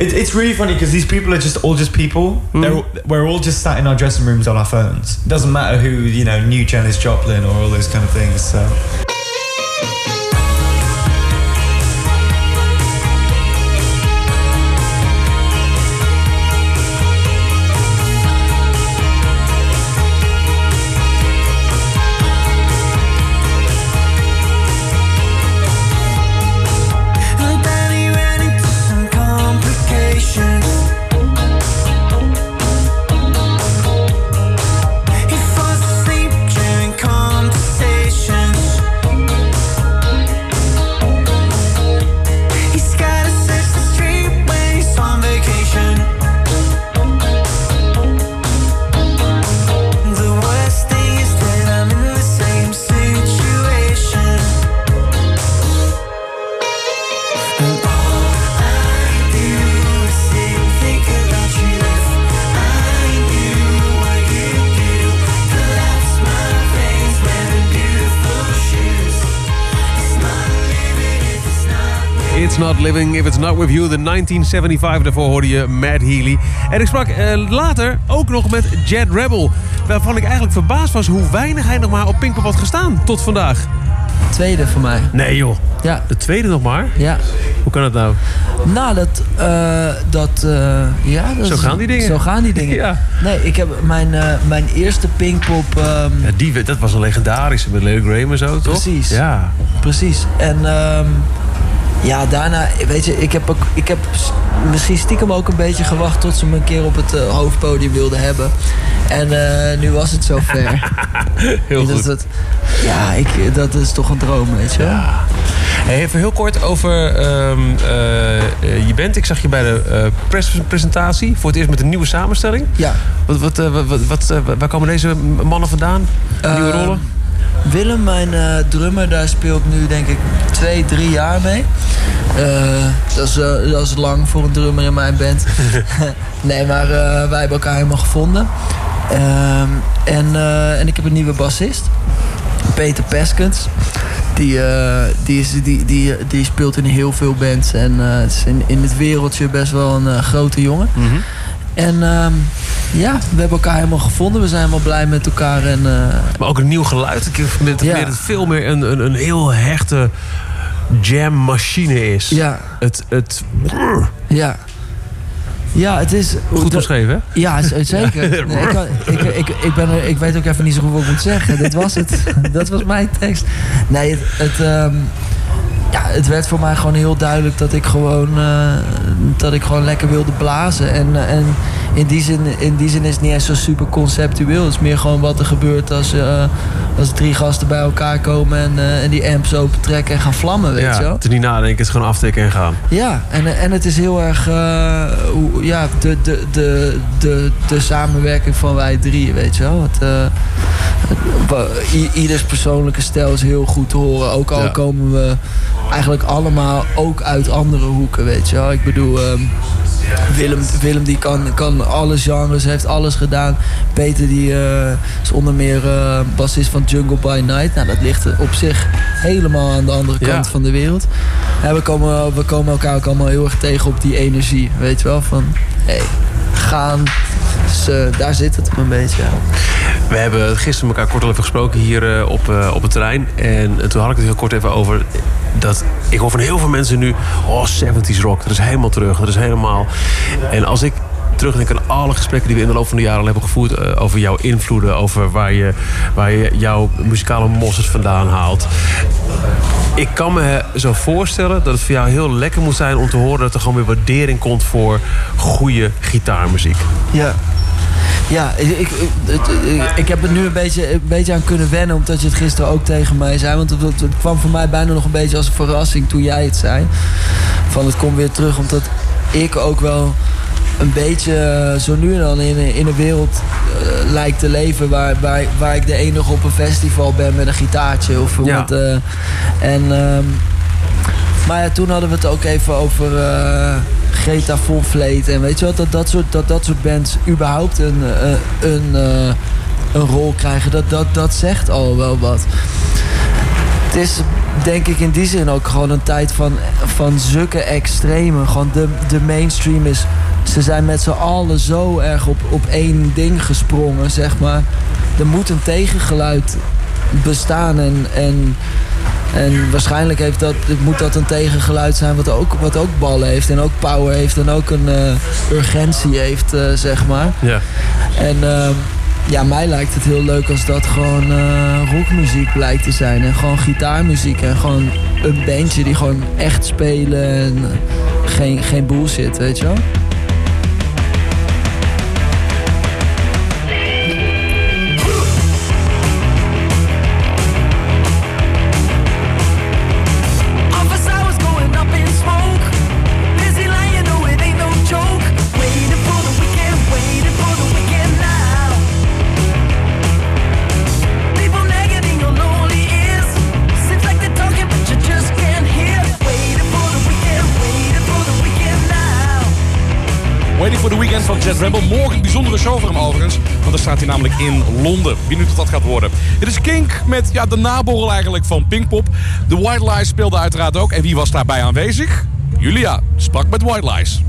it, it's really funny because these people are just all just people. Mm. They're, we're all just sat in our dressing rooms on our phones. It doesn't matter who, you know, knew Janis Joplin or all those kind of things. So. Living If It's Not With You. De 1975, daarvoor hoorde je Mad Healy. En ik sprak eh, later ook nog met Jet Rebel. Waarvan ik eigenlijk verbaasd was hoe weinig hij nog maar op Pinkpop had gestaan tot vandaag. Tweede voor mij. Nee joh. Ja. De tweede nog maar? Ja. Hoe kan dat nou? Nou, dat... dat eh, ja, dat Zo gaan die dingen. Zo gaan die dingen. Ja. Nee, ik heb mijn, mijn eerste Pinkpop... ehm, Ja, die, dat was een legendarische met Leo Graham en zo, toch? Precies. Ja. Precies. En ehm, ja, daarna, weet je, ik heb, ook, ik heb misschien stiekem ook een beetje gewacht tot ze me een keer op het eh, hoofdpodium wilden hebben. En eh, nu was het zover. Heel goed. Dat, ja, ik, dat is toch een droom, weet je wel. Even heel kort over ehm, eh, je bent. Ik zag je bij de perspresentatie voor het eerst met een nieuwe samenstelling. Ja. Wat, wat, wat, wat, waar komen deze mannen vandaan? Nieuwe Ehm, rollen? Willem, mijn eh, drummer, daar speel ik nu denk ik twee, drie jaar mee. Eh, dat, is, eh, dat is lang voor een drummer in mijn band. nee, maar wij hebben elkaar helemaal gevonden. Ehm, en, en ik heb een nieuwe bassist. Peter Peskens. Die, die, is, die, die, die speelt in heel veel bands. En is in, in het wereldje best wel een grote jongen. En ehm, ja, we hebben elkaar helemaal gevonden. We zijn helemaal blij met elkaar. En, eh, Maar ook een nieuw geluid. Ik vind het Ja. het veel meer een, een, een heel hechte jammachine is. Ja. Het, het, Ja. Ja, het is... Goed beschreven, hè? Ja, zeker. Nee, ik, kan- ik, ik, ik, ben er, ik weet ook even niet zo goed wat ik moet zeggen. Dit was het. Dat was mijn tekst. Nee, het... het ehm, ja, het werd voor mij gewoon heel duidelijk dat ik gewoon, eh, dat ik gewoon lekker wilde blazen. En, eh, en in, die zin, in die zin is het niet eens zo super conceptueel. Het is meer gewoon wat er gebeurt als, eh, als drie gasten bij elkaar komen en, eh, en die amps open trekken en gaan vlammen, weet ja, je wel. het is niet nadenken, het is gewoon aftikken en gaan. Ja, en, en het is heel erg eh, ja, de, de, de, de, de samenwerking van wij drie, weet je wel. Het, eh, ieders persoonlijke stijl is heel goed te horen. Ook al Ja. komen we eigenlijk allemaal ook uit andere hoeken, weet je wel. Ik bedoel, ehm, Willem, Willem die kan, kan alle genres, heeft alles gedaan. Peter die eh, is onder meer eh, bassist van Jungle by Night. Nou, dat ligt op zich helemaal aan de andere Ja. kant van de wereld. We, komen, we komen elkaar ook allemaal heel erg tegen op die energie. Weet je wel, van hey, gaan. Dus daar zit het een beetje. ja. We hebben gisteren elkaar kort al even gesproken hier eh, op, op het terrein. En toen had ik het heel kort even over dat ik hoor van heel veel mensen nu... Oh, 70s rock, dat is helemaal terug, dat is helemaal... En als ik terugdenk aan alle gesprekken die we in de loop van de jaren al hebben gevoerd... eh, over jouw invloeden, over waar je, waar je jouw muzikale mosses vandaan haalt... Ik kan me zo voorstellen dat het voor jou heel lekker moet zijn om te horen dat er gewoon weer waardering komt voor goede gitaarmuziek. Ja. Ja, ik, ik, het- heb er nu een beetje, een beetje aan kunnen wennen, omdat je het gisteren ook tegen mij zei. Want het, het- het kwam voor mij bijna nog een beetje als een verrassing toen jij het zei. Van het komt weer terug, omdat ik ook wel een beetje eh, zo nu en dan in, een- in een wereld eh, lijkt te leven waar, waar, waar ik de enige op een festival ben met een gitaartje. Of Ja. met, eh, en, ehm, maar ja, toen hadden we het ook even over eh, Greta Von Vleet. En weet je wat, dat dat soort, dat, dat soort bands überhaupt een, eh, een, eh, een rol krijgen. Dat, dat, dat zegt al wel wat. Het is denk ik in die zin ook gewoon een tijd van, van zulke extreme. Gewoon de, de mainstream is... Ze zijn met z'n allen zo erg op, op één ding gesprongen, zeg maar. Er moet een tegengeluid bestaan en... en en waarschijnlijk heeft dat, moet dat een tegengeluid zijn wat ook, wat ook ballen heeft en ook power heeft en ook een eh, urgentie heeft, eh, zeg maar. Ja. En ehm, ja, mij lijkt het heel leuk als dat gewoon eh, rockmuziek blijkt te zijn. En gewoon gitaarmuziek en gewoon een bandje die gewoon echt spelen en geen, geen bullshit, weet je wel. Waiting for the Weekend van Jet Rebel. Morgen een bijzondere show voor hem overigens. Want dan staat hij namelijk in Londen. Benieuwd wat dat gaat worden. Dit is Kink met ja, de naborrel eigenlijk van Pinkpop. De White Lies speelde uiteraard ook. En wie was daarbij aanwezig? Julia sprak met White Lies.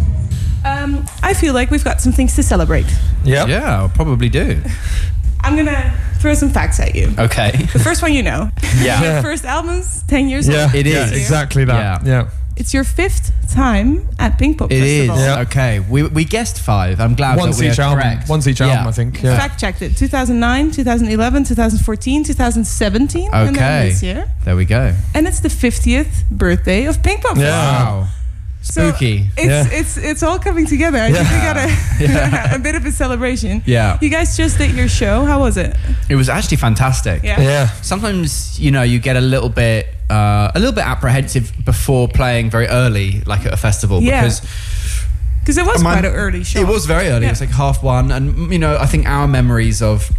Um, I feel like we've got some things to celebrate. Yeah. Yeah, probably do. I'm gonna throw some facts at you. Okay. The first one you know. Yeah. Your first album's 10 years Yeah, old. it is. Exactly that. Yeah. It's your fifth time at Pink Pop It is. Festival. Okay. We, we guessed five. I'm glad Once that we each are album. correct. Once each album, I think. Yeah. Fact checked it. 2009, 2011, 2014, 2017, and then Okay. this year. There we go. And it's the 50th birthday of Pink Pop Festival. Wow. So Spooky. it's Yeah. it's it's all coming together. I think we got a, Yeah. a bit of a celebration. Yeah. You guys just did your show. How was it? It was actually fantastic. Yeah. Yeah. Sometimes you know you get a little bit uh, a little bit apprehensive before playing very early, like at a festival, Yeah. because Because it was Man, quite an early show. It was very early. Yeah. It was like half one, and mm, you know, I think our memories of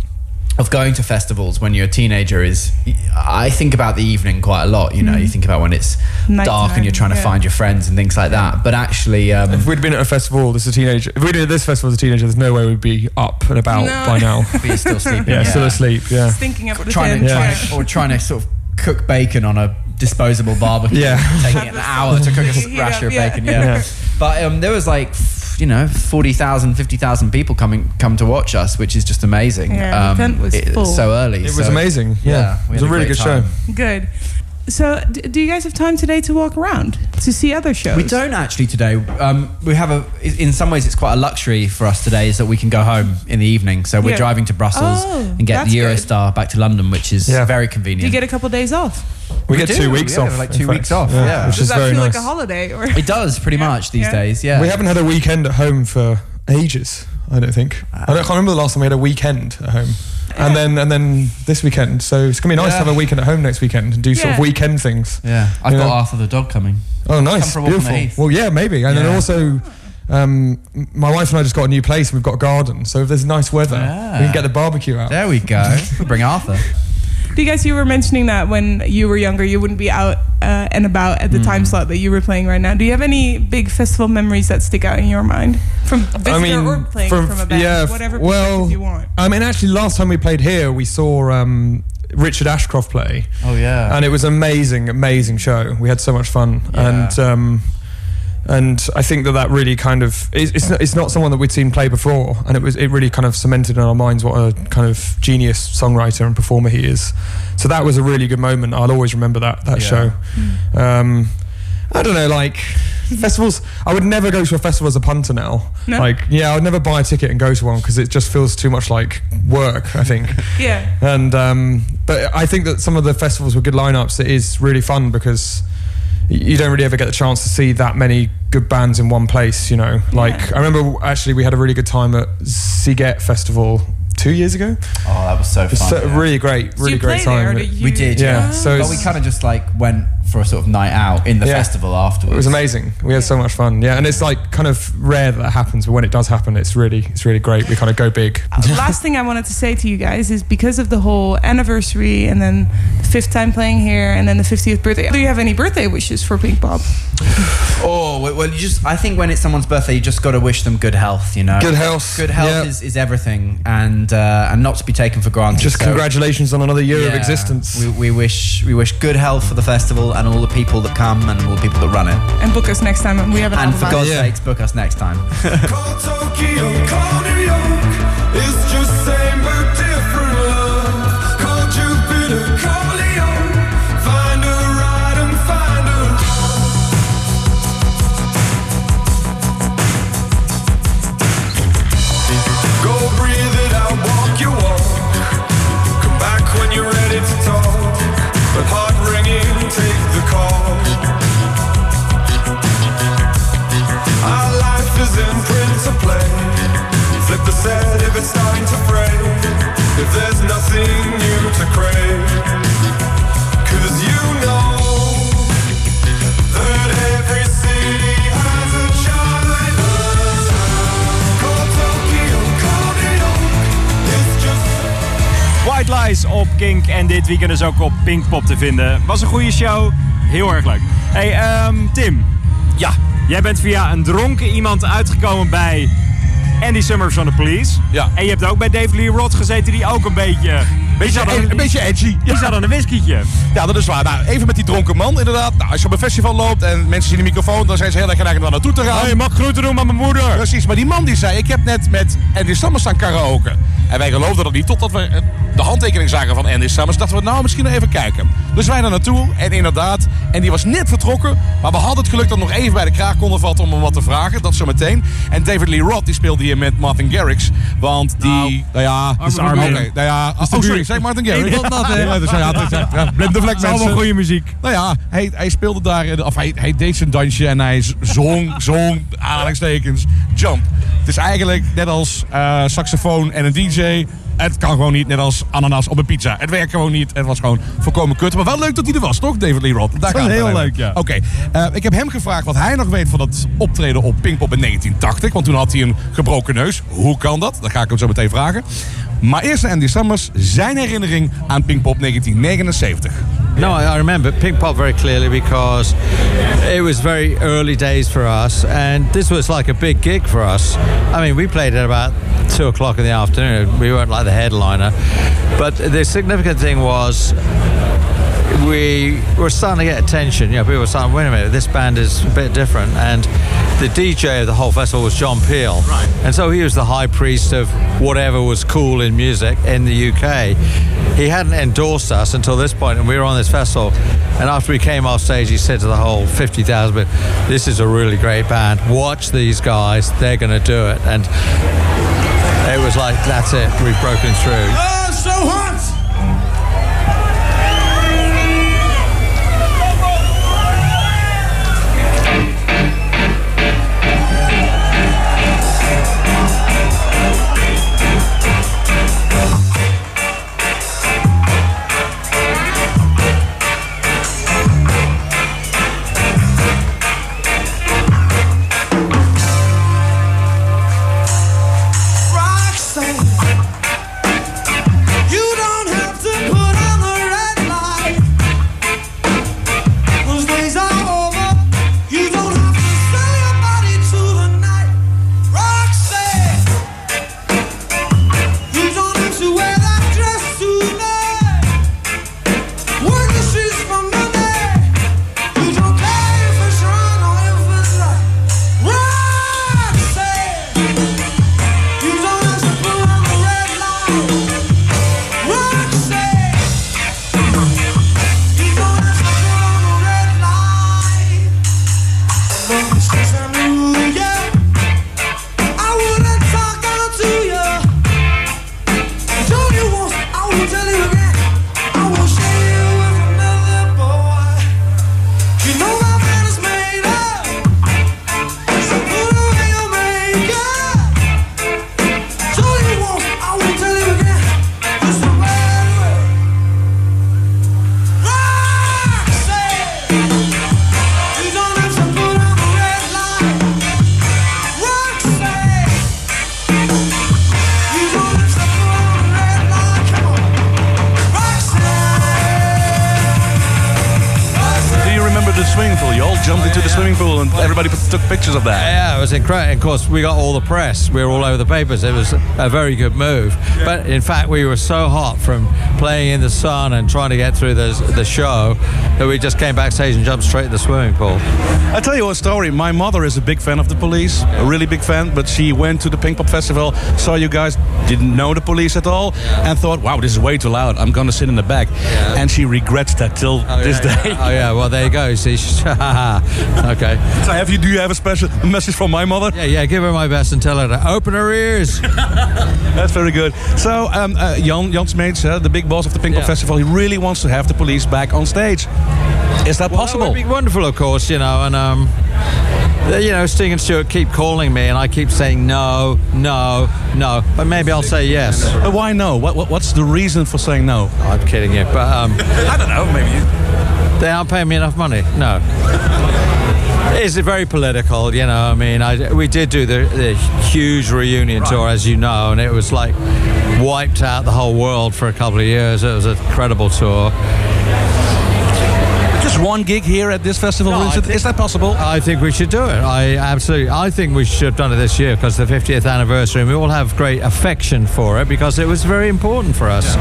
of going to festivals when you're a teenager is I think about the evening quite a lot. You know, Mm. you think about when it's dark and you're trying to yeah. find your friends and things like that. But actually, um, If we'd been at a festival as a teenager, if we'd been at this festival as a teenager, there's no way we'd be up and about No. by now. But you're still sleeping, Yeah, yeah. still asleep. Yeah. Just thinking about trying to, tent. trying to- or trying to sort of cook bacon on a disposable barbecue. Yeah. taking it an hour to cook a Heat rasher up, of yeah. bacon. Yeah, Yeah. but um, there was like. You know, 40,000, 50,000 people coming come to watch us, which is just amazing. Yeah, the um, tent was it- full. so early. It was so- amazing. Yeah. we It was had a really great good show. Good. So, d- do you guys have time today to walk around to see other shows? We don't actually today. Um, we have a. In some ways, it's quite a luxury for us today, is that we can go home in the evening. So we're Yeah. driving to Brussels Oh, and get that's the good. Eurostar back to London, which is Yeah. very Do convenient. you get a couple of days off? We, get do, two weeks yeah, off. like two weeks off, Yeah, yeah. which Does is that very feel nice. like a holiday? Or It does pretty much these Yeah. days. Yeah, We haven't had a weekend at home for ages. I don't think. I, don't, I can't remember the last time we had a weekend at home. And then and then this weekend. So it's gonna be nice Yeah. to have a weekend at home next weekend and do sort of Yeah. weekend things. Yeah, I've You got know? Arthur the dog coming. Oh, nice, for a walk on the beautiful. heath. Well, yeah, maybe. And then Yeah. also, um, m- my wife and I just got a new place and we've got a garden. So if there's nice weather, Yeah. we can get the barbecue out. There we go. we bring Arthur. Do you guys, were mentioning that when you were younger, you wouldn't be out uh, and about at the time Mm. slot that you were playing right now. Do you have any big festival memories that stick out in your mind from visitor or playing from, a band? yeah, whatever well, you want. I mean, actually, last time we played here, we saw um, Richard Ashcroft play. Oh yeah. and it was amazing, amazing show. We had so much fun, and um, and I think that that really kind of it's, it's not, it's not someone that we'd seen play before, and it was it really kind of cemented in our minds what a kind of genius songwriter and performer he is. So that was a really good moment. I'll always remember that that Yeah. show. Um, I don't know, like festivals. I would never go to a festival as a punter now. No? Like, yeah, I would never buy a ticket and go to one because it just feels too much like work. I think. Yeah. And um, but I think that some of the festivals with good lineups, it is really fun because you don't really ever get the chance to see that many good bands in one place. You know, like I remember actually we had a really good time at Sziget Festival two years ago. Oh, that was so fun. so- yeah. really great, really great time. We did, yeah. So but we kind of just like went for a sort of night out in the Yeah. festival afterwards. It was amazing. We had so much fun. Yeah, and it's like kind of rare that that happens, but when it does happen, it's really it's really great. We kind of go big. The last thing I wanted to say to you guys is because of the whole anniversary and then the fifth time playing here and then the 50th birthday. Do you have any birthday wishes for Pink Pop? Oh well, well, you just I think when it's someone's birthday, you just got to wish them good health. You know, Good health, Good health yeah. is, is everything, and uh, and not to be taken for granted. Just So, congratulations on another year of existence. We, we wish we wish good health for the festival and all the people that come and all the people that run it. And book us next time. We have an And for out. God's sakes, book us next time. the set if it's starting to fray. If there's nothing new to crave. Cause you know that every city has a China. Call Tokyo, call New York. It's just White Lies op Kink en dit weekend dus ook op Pinkpop te vinden. Was een goede show. Heel erg leuk. Hey, ehm, Tim. Ja. Jij bent via een dronken iemand uitgekomen bij Andy Summers van de Police. Ja. En je hebt ook bij Dave Lee Roth gezeten die ook een beetje... Beetje, aan- een beetje edgy. Die zat aan een whiskietje. Ja, dat is waar. Nou, even met die dronken man, inderdaad. Nou, als je op een festival loopt en mensen zien de microfoon, dan zijn ze heel erg geneigd om daar naartoe te gaan. Oh, je mag groeten doen met mijn moeder. Precies, maar die man die zei, ik heb net met Andy Summers staan karaoke. En wij geloofden dat niet, totdat we eh, de handtekening zagen van Andy Summers. Dachten we, nou, misschien nog even kijken. Dus wij daar naartoe en inderdaad, en die was net vertrokken. Maar we hadden het geluk dat we nog even bij de kraag konden vatten om hem wat te vragen. Dat zo meteen. En David Lee Roth, die speelde hier met Martin Garrix. Want die, nou, ja... dat is Armin. Oké, nou ja, is de oh sorry, zeg Martin Garrix. Ik dat, hè? Ja, dus, ja, dus, ja, ja, Het is allemaal mensen. goede muziek. Nou ja, hij, hij speelde daar, of hij, hij deed zijn dansje en hij zong, zong, aanhalingstekens, jump. Het is eigenlijk net als eh, saxofoon en een DJ. Het kan gewoon niet, net als ananas op een pizza. Het werkt gewoon niet. Het was gewoon volkomen kut. Maar wel leuk dat hij er was, toch, David Lee Roth? Daar Dat gaat was het heel leuk, ja. Oké, eh, ik heb hem gevraagd wat hij nog weet van het optreden op Pinkpop in 1980. Want toen had hij een gebroken neus. Hoe kan dat? Dat ga ik hem zo meteen vragen. Maar eerst Andy Summers, zijn herinnering aan Pinkpop 1979. No, I, remember Pink Pop very clearly because it was very early days for us, and this was like a big gig for us. I mean, we played at about two o'clock in the afternoon. We weren't like the headliner, but the significant thing was we were starting to get attention. You know, people were saying, "Wait a minute, this band is a bit different." And the DJ of the whole festival was John Peel, right? And so he was the high priest of whatever was cool in music in the UK. He hadn't endorsed us until this point, and we were on this festival. And after we came off stage, he said to the whole fifty thousand, this is a really great band. Watch these guys; they're going to do it." And it was like, "That's it. We've broken through." Oh, so! tell you pictures of that. Yeah, it was incredible. Of course, we got all the press. We were all over the papers. It was a very good move. But in fact, we were so hot from playing in the sun and trying to get through the, the show that we just came backstage and jumped straight to the swimming pool. I'll tell you a story. My mother is a big fan of the police, a really big fan, but she went to the Pink Pop Festival, saw you guys, didn't know the police at all, and thought, wow, this is way too loud. I'm going to sit in the back. And she regrets that till oh, this yeah, day. yeah. Oh yeah, well there you go. See, okay. So have you? Do you have a special message from my mother? Yeah, yeah. Give her my best and tell her to open her ears. That's very good. So um, uh, Jan Jan Smeets, uh, the big boss of the Pink Pop Festival, he really wants to have the police back on stage. Is that Well, possible? That would be wonderful, of course, you know, and um, you know, Sting and Stewart keep calling me, and I keep saying no, no, no. But maybe I'll say yes. But why no? What, what, what's the reason for saying no? I'm kidding you, but um, I don't know. Maybe you. they aren't paying me enough money. No. It's very political, you know. I mean, I, we did do the, the huge reunion tour, as you know, and it was like wiped out the whole world for a couple of years. It was an incredible tour. Just one gig here at this festival? No, is, it- think- is that possible? I think we should do it. I absolutely. I think we should have done it this year because the 50th anniversary, and we all have great affection for it because it was very important for us.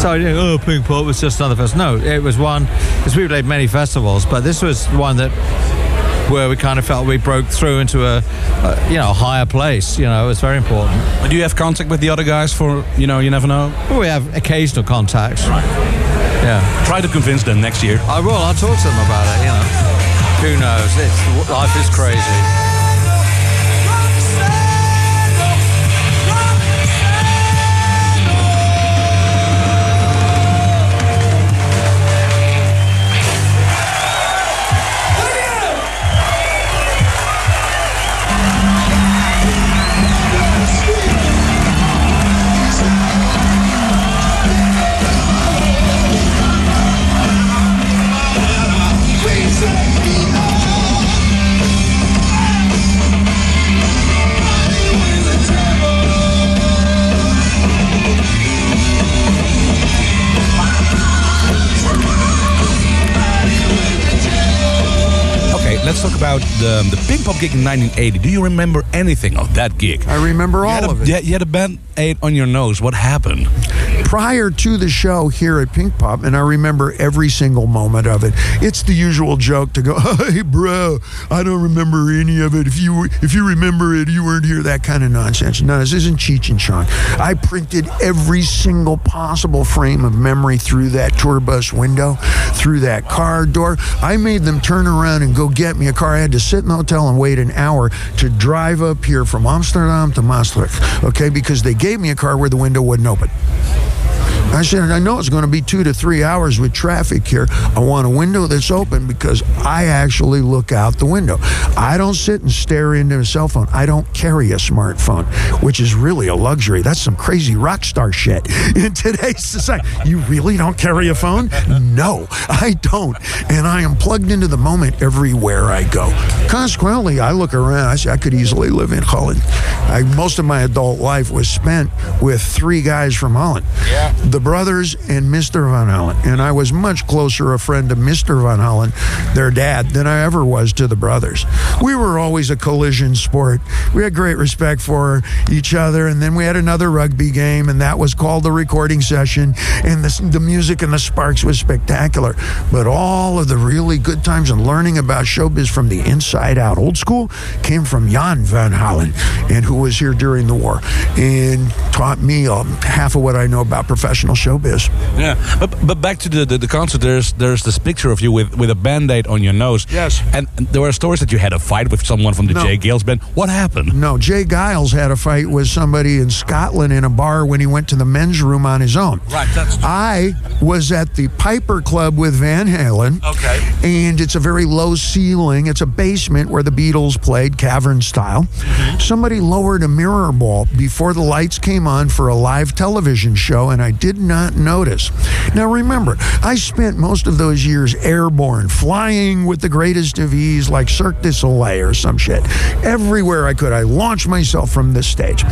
So, you know, oh, was just another festival. No, it was one because we played many festivals, but this was one that where we kind of felt we broke through into a, a you know a higher place. You know, it was very important. But do you have contact with the other guys for you know? You never know. Well, we have occasional contacts. Yeah. Try to convince them next year. I will. I'll talk to them about it. You know, who knows? It's life is crazy. Gig in 1980. Do you remember anything of that gig? I remember all had of it. Yeah, you had a band aid on your nose. What happened? Prior to the show here at Pink Pop, and I remember every single moment of it. It's the usual joke to go, "Hey, bro, I don't remember any of it. If you if you remember it, you weren't here." That kind of nonsense. No, this isn't Cheech and Chong. I printed every single possible frame of memory through that tour bus window, through that car door. I made them turn around and go get me a car. I had to sit in the hotel and wait an hour to drive up here from Amsterdam to Maastricht. Okay, because they gave me a car where the window wouldn't open. I said, I know it's going to be two to three hours with traffic here. I want a window that's open because I actually look out the window. I don't sit and stare into a cell phone. I don't carry a smartphone, which is really a luxury. That's some crazy rock star shit in today's society. You really don't carry a phone? No, I don't. And I am plugged into the moment everywhere I go. Consequently, I look around. I say, I could easily live in Holland. I, most of my adult life was spent with three guys from Holland. Yeah. The brothers and Mr. Van Halen. And I was much closer a friend to Mr. Van Halen, their dad, than I ever was to the brothers. We were always a collision sport. We had great respect for each other. And then we had another rugby game, and that was called the recording session. And the, the music and the sparks was spectacular. But all of the really good times and learning about showbiz from the inside out, old school, came from Jan Van Halen, and who was here during the war and taught me um, half of what I know about professional showbiz. Yeah, but but back to the, the, the concert. There's there's this picture of you with, with a band-aid on your nose. Yes. And there were stories that you had a fight with someone from the No. J. Geils band. What happened? No, J. Geils had a fight with somebody in Scotland in a bar when he went to the men's room on his own. Right. That's I was at the Piper Club with Van Halen. Okay. And it's a very low ceiling. It's a basement where the Beatles played, cavern style. Mm-hmm. Somebody lowered a mirror ball before the lights came on for a live television show, and I did not notice. Now remember, I spent most of those years airborne, flying with the greatest of ease, like Cirque du Soleil or some shit. Everywhere I could, I launched myself from this stage.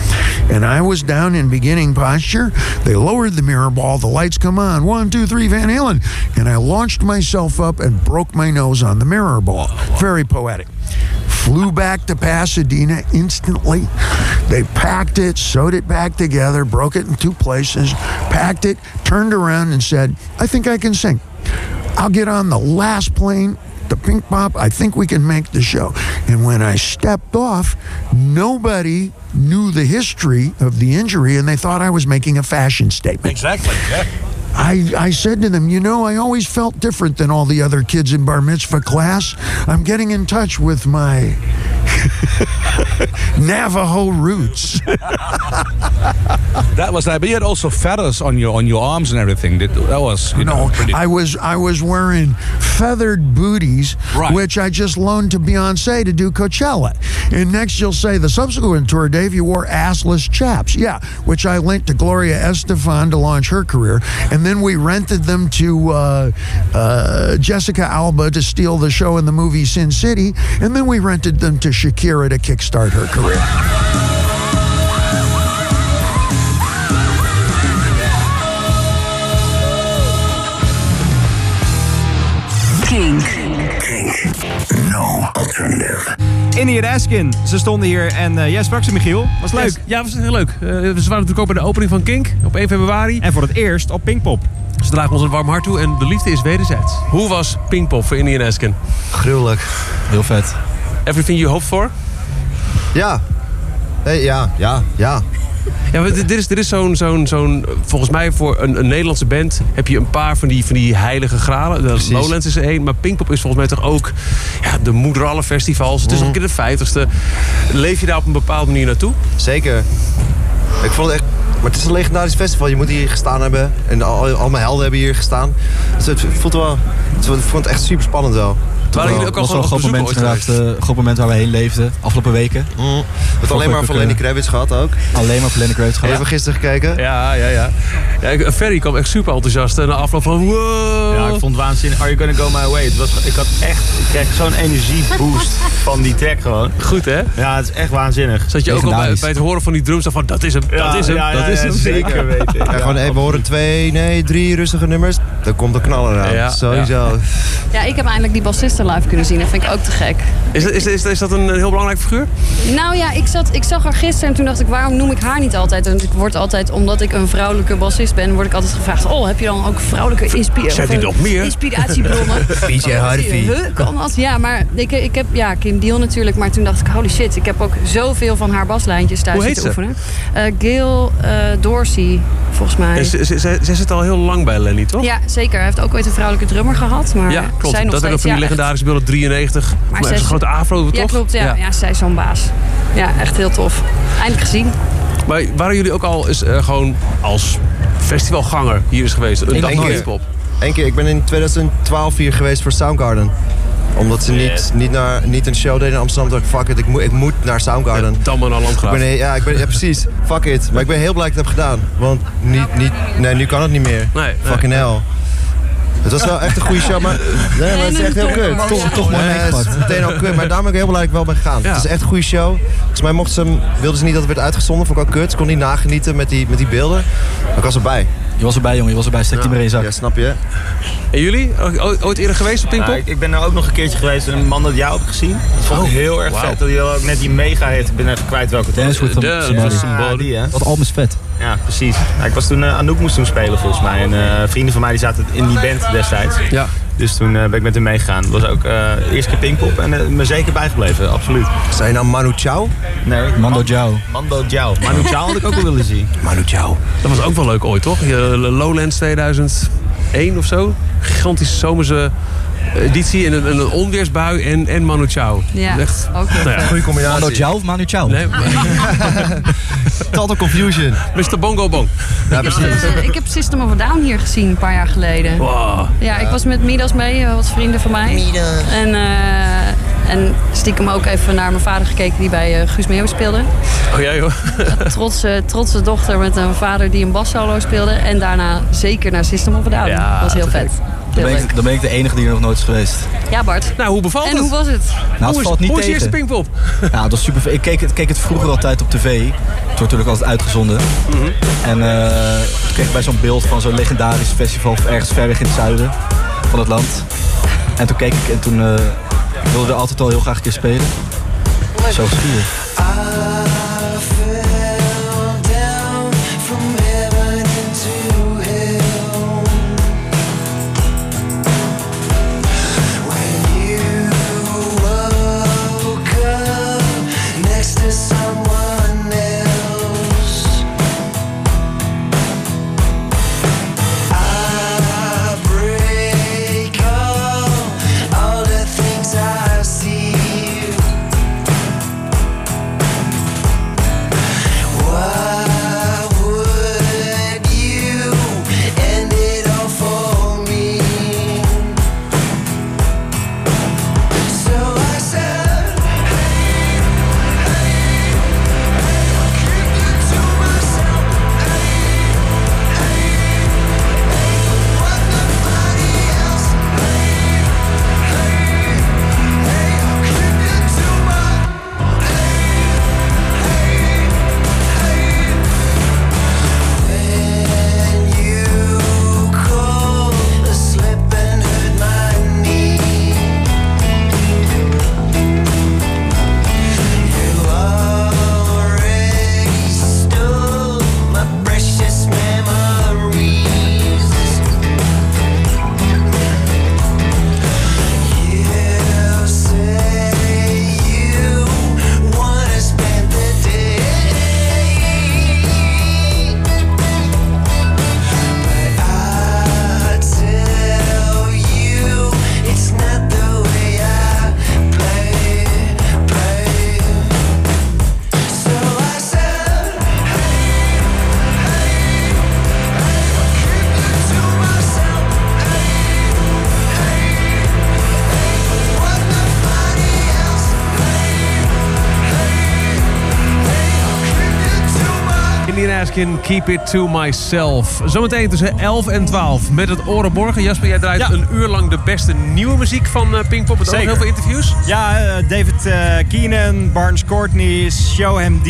And I was down in beginning posture. They lowered the mirror ball, the lights come on. One, two, three, Van Halen. And I launched myself up and broke my nose on the mirror ball. Very poetic flew back to Pasadena instantly. They packed it, sewed it back together, broke it in two places, packed it, turned around and said, I think I can sing. I'll get on the last plane. The Pink Pop, I think we can make the show. And when I stepped off, nobody knew the history of the injury and they thought I was making a fashion statement. Exactly. Yeah. I, I said to them, you know, I always felt different than all the other kids in bar mitzvah class. I'm getting in touch with my Navajo roots. That was that. But you had also feathers on your on your arms and everything. That, that was you know pretty. I was I was wearing feathered booties, which I just loaned to Beyonce to do Coachella. And next you'll say the subsequent tour, Dave, you wore assless chaps. Yeah, which I lent to Gloria Estefan to launch her career, and then we rented them to uh, uh, Jessica Alba to steal the show in the movie Sin City, and then we rented them to Shakira to kickstart her career. Kink. No alternative. Indian Askin, ze stonden hier en eh, jij sprak ze, Michiel. Was leuk. Ja, was heel leuk. Eh, ze waren natuurlijk ook bij de opening van Kink op 1 februari. En voor het eerst op Pinkpop. Ze dragen ons een warm hart toe en de liefde is wederzijds. Hoe was Pinkpop voor Indian Askin? Gruwelijk. Heel vet. Everything you hoped for? Ja. Hey, ja, ja, ja. Ja, maar dit is, dit is zo'n, zo'n, zo'n, volgens mij voor een, een Nederlandse band heb je een paar van die, van die heilige gralen. Lowlands is er één, maar Pinkpop is volgens mij toch ook ja, de moeder alle festivals. Het is nog een keer de vijftigste. Leef je daar op een bepaalde manier naartoe? Zeker. Ik vond het echt... Maar het is een legendarisch festival. Je moet hier gestaan hebben. En al, al mijn helden hebben hier gestaan. Dus het voelt wel... het- Ik vond het echt super spannend wel. Waren jullie ook al was wel gewoon een op groot bezoek moment, ooit inderdaad, eh, een groot moment waar we heen leefden. Afgelopen weken. We hebben alleen maar van Lenny Kravitz gehad ook. Alleen maar van Lenny Kravitz gehad. Even gisteren gekeken. Ja, ja, ja. ja ik- Ferry kwam echt super enthousiast en na afloop van wow. Ja, ik vond het waanzinnig. Are you gonna go my way? Het was, ik had echt, ik kreeg zo'n energieboost van die track gewoon. Goed hè? Ja, het is echt waanzinnig. Zat je ook al bij, bij het horen van die drums dan van dat is hem, dat Ja, is hem, ja, dat is ja, hem. zeker weten. Ja, gewoon even horen twee, nee, drie rustige nummers. Dan komt de knaller aan. Ja, Sowieso. Ja, ik heb eindelijk die live kunnen zien. Dat vind ik ook te gek. Is, dat- is, is, is dat een heel belangrijk figuur? Nou ja, ik, zat, ik zag haar gisteren en toen dacht ik, waarom noem ik haar niet altijd? En ik word altijd, omdat ik een vrouwelijke bassist ben, word ik altijd gevraagd, oh, heb je dan ook vrouwelijke inspiratie? Zijn die nog meer? Inspiratiebronnen. PJ Harvey. Kan dat? Ja, maar ik, ik heb, ja, Kim Deal natuurlijk, maar toen dacht ik, holy shit, ik heb ook zoveel van haar baslijntjes thuis Hoe heet zitten ze? oefenen. Eh, Gail eh, Dorsey, volgens mij. Zij zit al heel lang bij Lenny, toch? Ja, zeker. Hij heeft ook ooit een vrouwelijke drummer gehad. Maar Ja, klopt. zij nog dat ook van die ja. Legendarische beelden 93. Maar zo'n is- grote afro, toch? Ja, klopt. Ja, ja. zij is zo'n baas. Ja, echt heel tof. Eindelijk gezien. Maar waren jullie ook al eens eh, gewoon als festivalganger hier is geweest? Een Eén dag keer. Pinkpop? Eén keer. Ik ben in 2012 hier geweest voor Soundgarden. Omdat ze niet, niet, naar, niet een show deden in Amsterdam. dacht ik, fuck it, ik moet, ik moet naar Soundgarden. Dan maar naar ik Landgraaf. ben, ja, ik ben, ja, precies. Fuck it. Maar ik ben heel blij dat ik het heb gedaan. Want niet, niet, nee, nu kan het niet meer. Nee, Fucking hell. Het was wel echt een goede show, maar, nee, maar het is echt heel kut. Toch- toch mooi Ja, het is meteen al kut, maar daarom ben ik heel blij dat ik wel ben gegaan. Ja. Het is echt een goede show. Volgens mij mochten ze hem, wilden ze niet dat het werd uitgezonden, vond ik ook kut. Ze kon niet nagenieten met die, met die beelden. Maar ik was erbij. Je was erbij, jongen. Je was erbij. Stek die maar in je zak. Ja, snap je? En jullie? O- Ooit eerder geweest op Pinkpop? Ja, ik, ben er ook nog een keertje geweest en een man dat jou heb gezien. Dat vond ik Oh, heel erg vet. Dat hij ook net die mega hit. Ik ben even kwijt welke het was. Dance with De- somebody. Ja, die, hè? Dat album is vet. Ja, precies. Ja, ik was toen, eh, Anouk moest toen spelen volgens mij. En eh, vrienden van mij die zaten in die band destijds. Ja. Dus toen eh, ben ik met hem meegegaan. Dat was ook eh eerste keer Pinkpop en eh, me zeker bijgebleven, absoluut. Zijn je nou Manu Chao? Nee. Mando Jao. Mando Jao. Manu Chao had ik ook wel willen zien. Manu Chao. Dat was ook wel leuk ooit, toch? Lowlands 2001 of zo. Gigantische zomerse editie en een, een onweersbui en, en Manu Chao. Ja, Echt, ook nou ja. Goeie combinatie. Mando Jao of Manu Chao? Nee, Total confusion. Mr. Bongo Bong. Ja, Ik, eh, ik heb System of a Down hier gezien een paar jaar geleden. Wow. Ja, ik was met Midas mee, eh, wat vrienden van mij. En, eh, En stiekem ook even naar mijn vader gekeken die bij eh, Guus Meeuw speelde. Oh ja joh. Trotse, trotse dochter met een vader die een bassolo speelde. En daarna zeker naar System of a Down. Ja, dat was heel vet. gek. Dan ben, ik, dan ben ik de enige die er nog nooit is geweest. Ja Bart. Nou, hoe bevalt en het? hoe was het? Nou, het valt niet hoe is je tegen. eerste Pinkpop? Ja, het was super. Ik keek het, keek het vroeger altijd op tv. Het wordt natuurlijk altijd uitgezonden. Mhm. En eh, toen kreeg ik bij zo'n beeld van zo'n legendarisch festival ergens ver weg in het zuiden van het land. En toen keek ik en toen eh, wilde ik er altijd al heel graag een keer spelen. Zo geschieden. Askin, Keep It To Myself. Zometeen tussen 11 en 12 met het Orenborgen. Jasper, jij draait een uur lang de beste nieuwe muziek van eh, Pinkpop. Met ook Zeker. heel veel interviews. Ja, eh, David eh, Keenan, Barnes Courtney, Showham D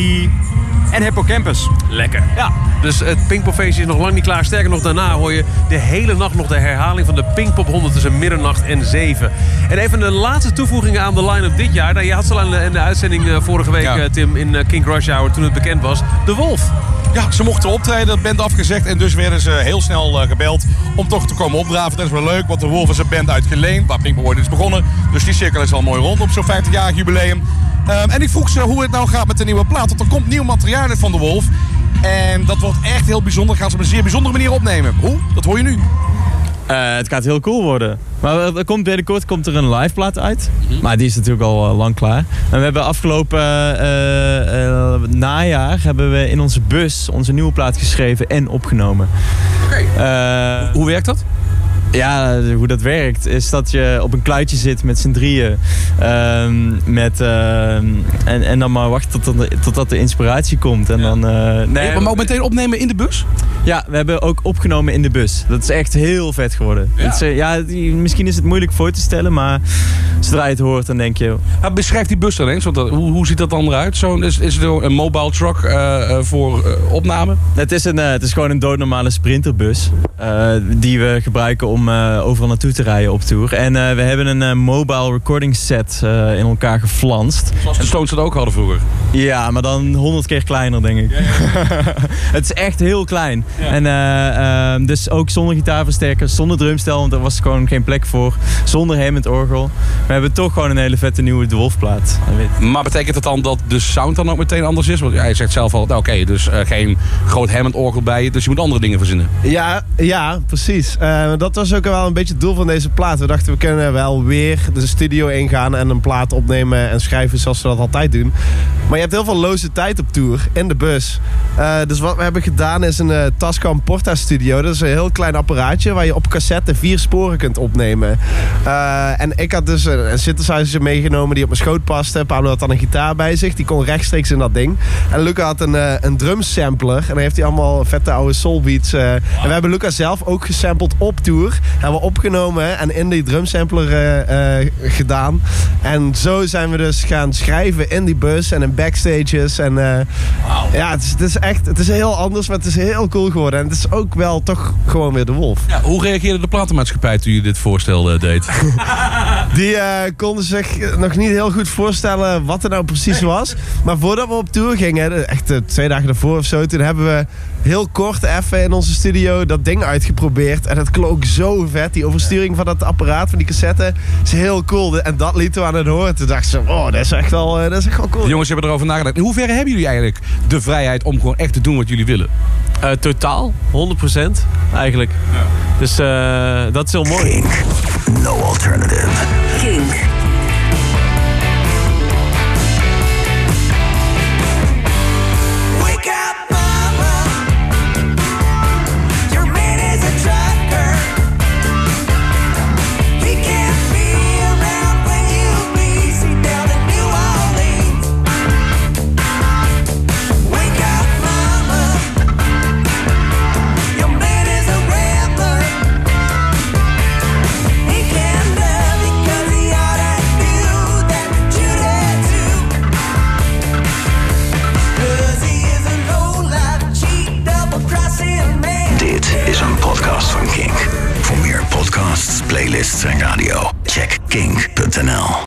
en Hippocampus. Lekker. Ja. Dus het Pinkpopfeestje is nog lang niet klaar. Sterker nog, daarna hoor je de hele nacht nog de herhaling van de Pinkpop 100 tussen middernacht en 7. En even de laatste toevoegingen aan de line-up dit jaar. Nou, je had ze al in de, in de uitzending vorige week, Tim, in King Rush Hour toen het bekend was. De Wolf. Ja, ze mochten optreden, dat band afgezegd. En dus werden ze heel snel eh, gebeld om toch te komen opdraven. Dat is wel leuk, want de Wolf is een band uitgeleend. Waar Pinkpop ooit is begonnen. Dus die cirkel is al mooi rond op zo'n 50-jarig jubileum. Ehm, en ik vroeg ze hoe het nou gaat met de nieuwe plaat. Want er komt nieuw materiaal uit van de Wolf. En dat wordt echt heel bijzonder. Gaan ze op een zeer bijzondere manier opnemen. Hoe? Dat hoor je nu. Eh, het gaat heel cool worden. Maar er komt binnenkort komt er een live plaat uit. Maar die is natuurlijk al eh, lang klaar. En we hebben afgelopen eh, najaar hebben we in onze bus onze nieuwe plaat geschreven en opgenomen. Hoe werkt dat? Ja, hoe dat werkt is dat je op een kluitje zit met z'n drieën. ehm, met, ehm, en, en dan maar wachten tot, totdat de inspiratie komt. En dan, eh, nee, maar ook meteen opnemen in de bus? Ja, we hebben ook opgenomen in de bus. Dat is echt heel vet geworden. Ja, het is, eh, ja misschien is het moeilijk voor te stellen, maar zodra je het hoort, dan denk je... Ja, beschrijf die bus dan eens. Want dat- hoe, hoe ziet dat dan eruit? Zo, is, is het een mobile truck eh, eh, voor eh, opname? Het is, een, eh, het is gewoon een doodnormale sprinterbus. eh, die we gebruiken om eh, overal naartoe te rijden op tour. En eh, we hebben een eh, mobile recording set eh, in elkaar geflanst. Zoals de Stones dat ook hadden vroeger. Ja, maar dan honderd keer kleiner, denk ik. het is echt heel klein. En eh, ehm, dus ook zonder gitaarversterker, zonder drumstel, want er was gewoon geen plek voor. Zonder Hammond orgel. We hebben toch gewoon een hele vette nieuwe De Wolfplaat. Maar betekent dat dan dat de sound dan ook meteen anders is? Want jij zegt zelf al, nou, oké, dus eh, geen groot Hammond orgel bij je. Dus je moet andere dingen verzinnen. Ja, ja precies. Eh, dat was ook wel een beetje het doel van deze plaat. We dachten, we kunnen wel weer de studio ingaan en een plaat opnemen en schrijven zoals we dat altijd doen. Maar je hebt heel veel loze tijd op tour in de bus. Eh, dus wat we hebben gedaan is een eh, Tascam Porta Studio. Dat is een heel klein apparaatje waar je op cassette vier sporen kunt opnemen. Eh, en ik had dus een, een synthesizer meegenomen die op mijn schoot paste. Pablo had dan een gitaar bij zich. Die kon rechtstreeks in dat ding. En Luca had een, eh, een drumsampler. En dan heeft hij allemaal vette oude soulbeats. eh. En we hebben Luca zelf ook gesampled op tour. Hebben we opgenomen hè, en in die drumsampler eh, gedaan. En zo zijn we dus gaan schrijven in die bus en in backstages. En eh, ja, het is, het is echt het is heel anders, maar het is heel cool geworden. En het is ook wel toch gewoon weer de wolf. Ja, hoe reageerde de platenmaatschappij toen je dit voorstel deed? Die konden zich nog niet heel goed voorstellen wat er nou precies was. Maar voordat we op tour gingen, echt twee dagen daarvoor of zo, toen hebben we heel kort even in onze studio dat ding uitgeprobeerd. En het klonk zo vet. Die oversturing van dat apparaat, van die cassette, is heel cool. En dat lieten we aan het horen. Toen dachten ze, oh, dat is echt wel, eh, dat is echt wel cool. De jongens hebben erover nagedacht. In hoeverre hebben jullie eigenlijk de vrijheid om gewoon echt te doen wat jullie willen? Eh, totaal, 100% eigenlijk. Dus eh, dat is heel mooi. No alternative. Kink. Van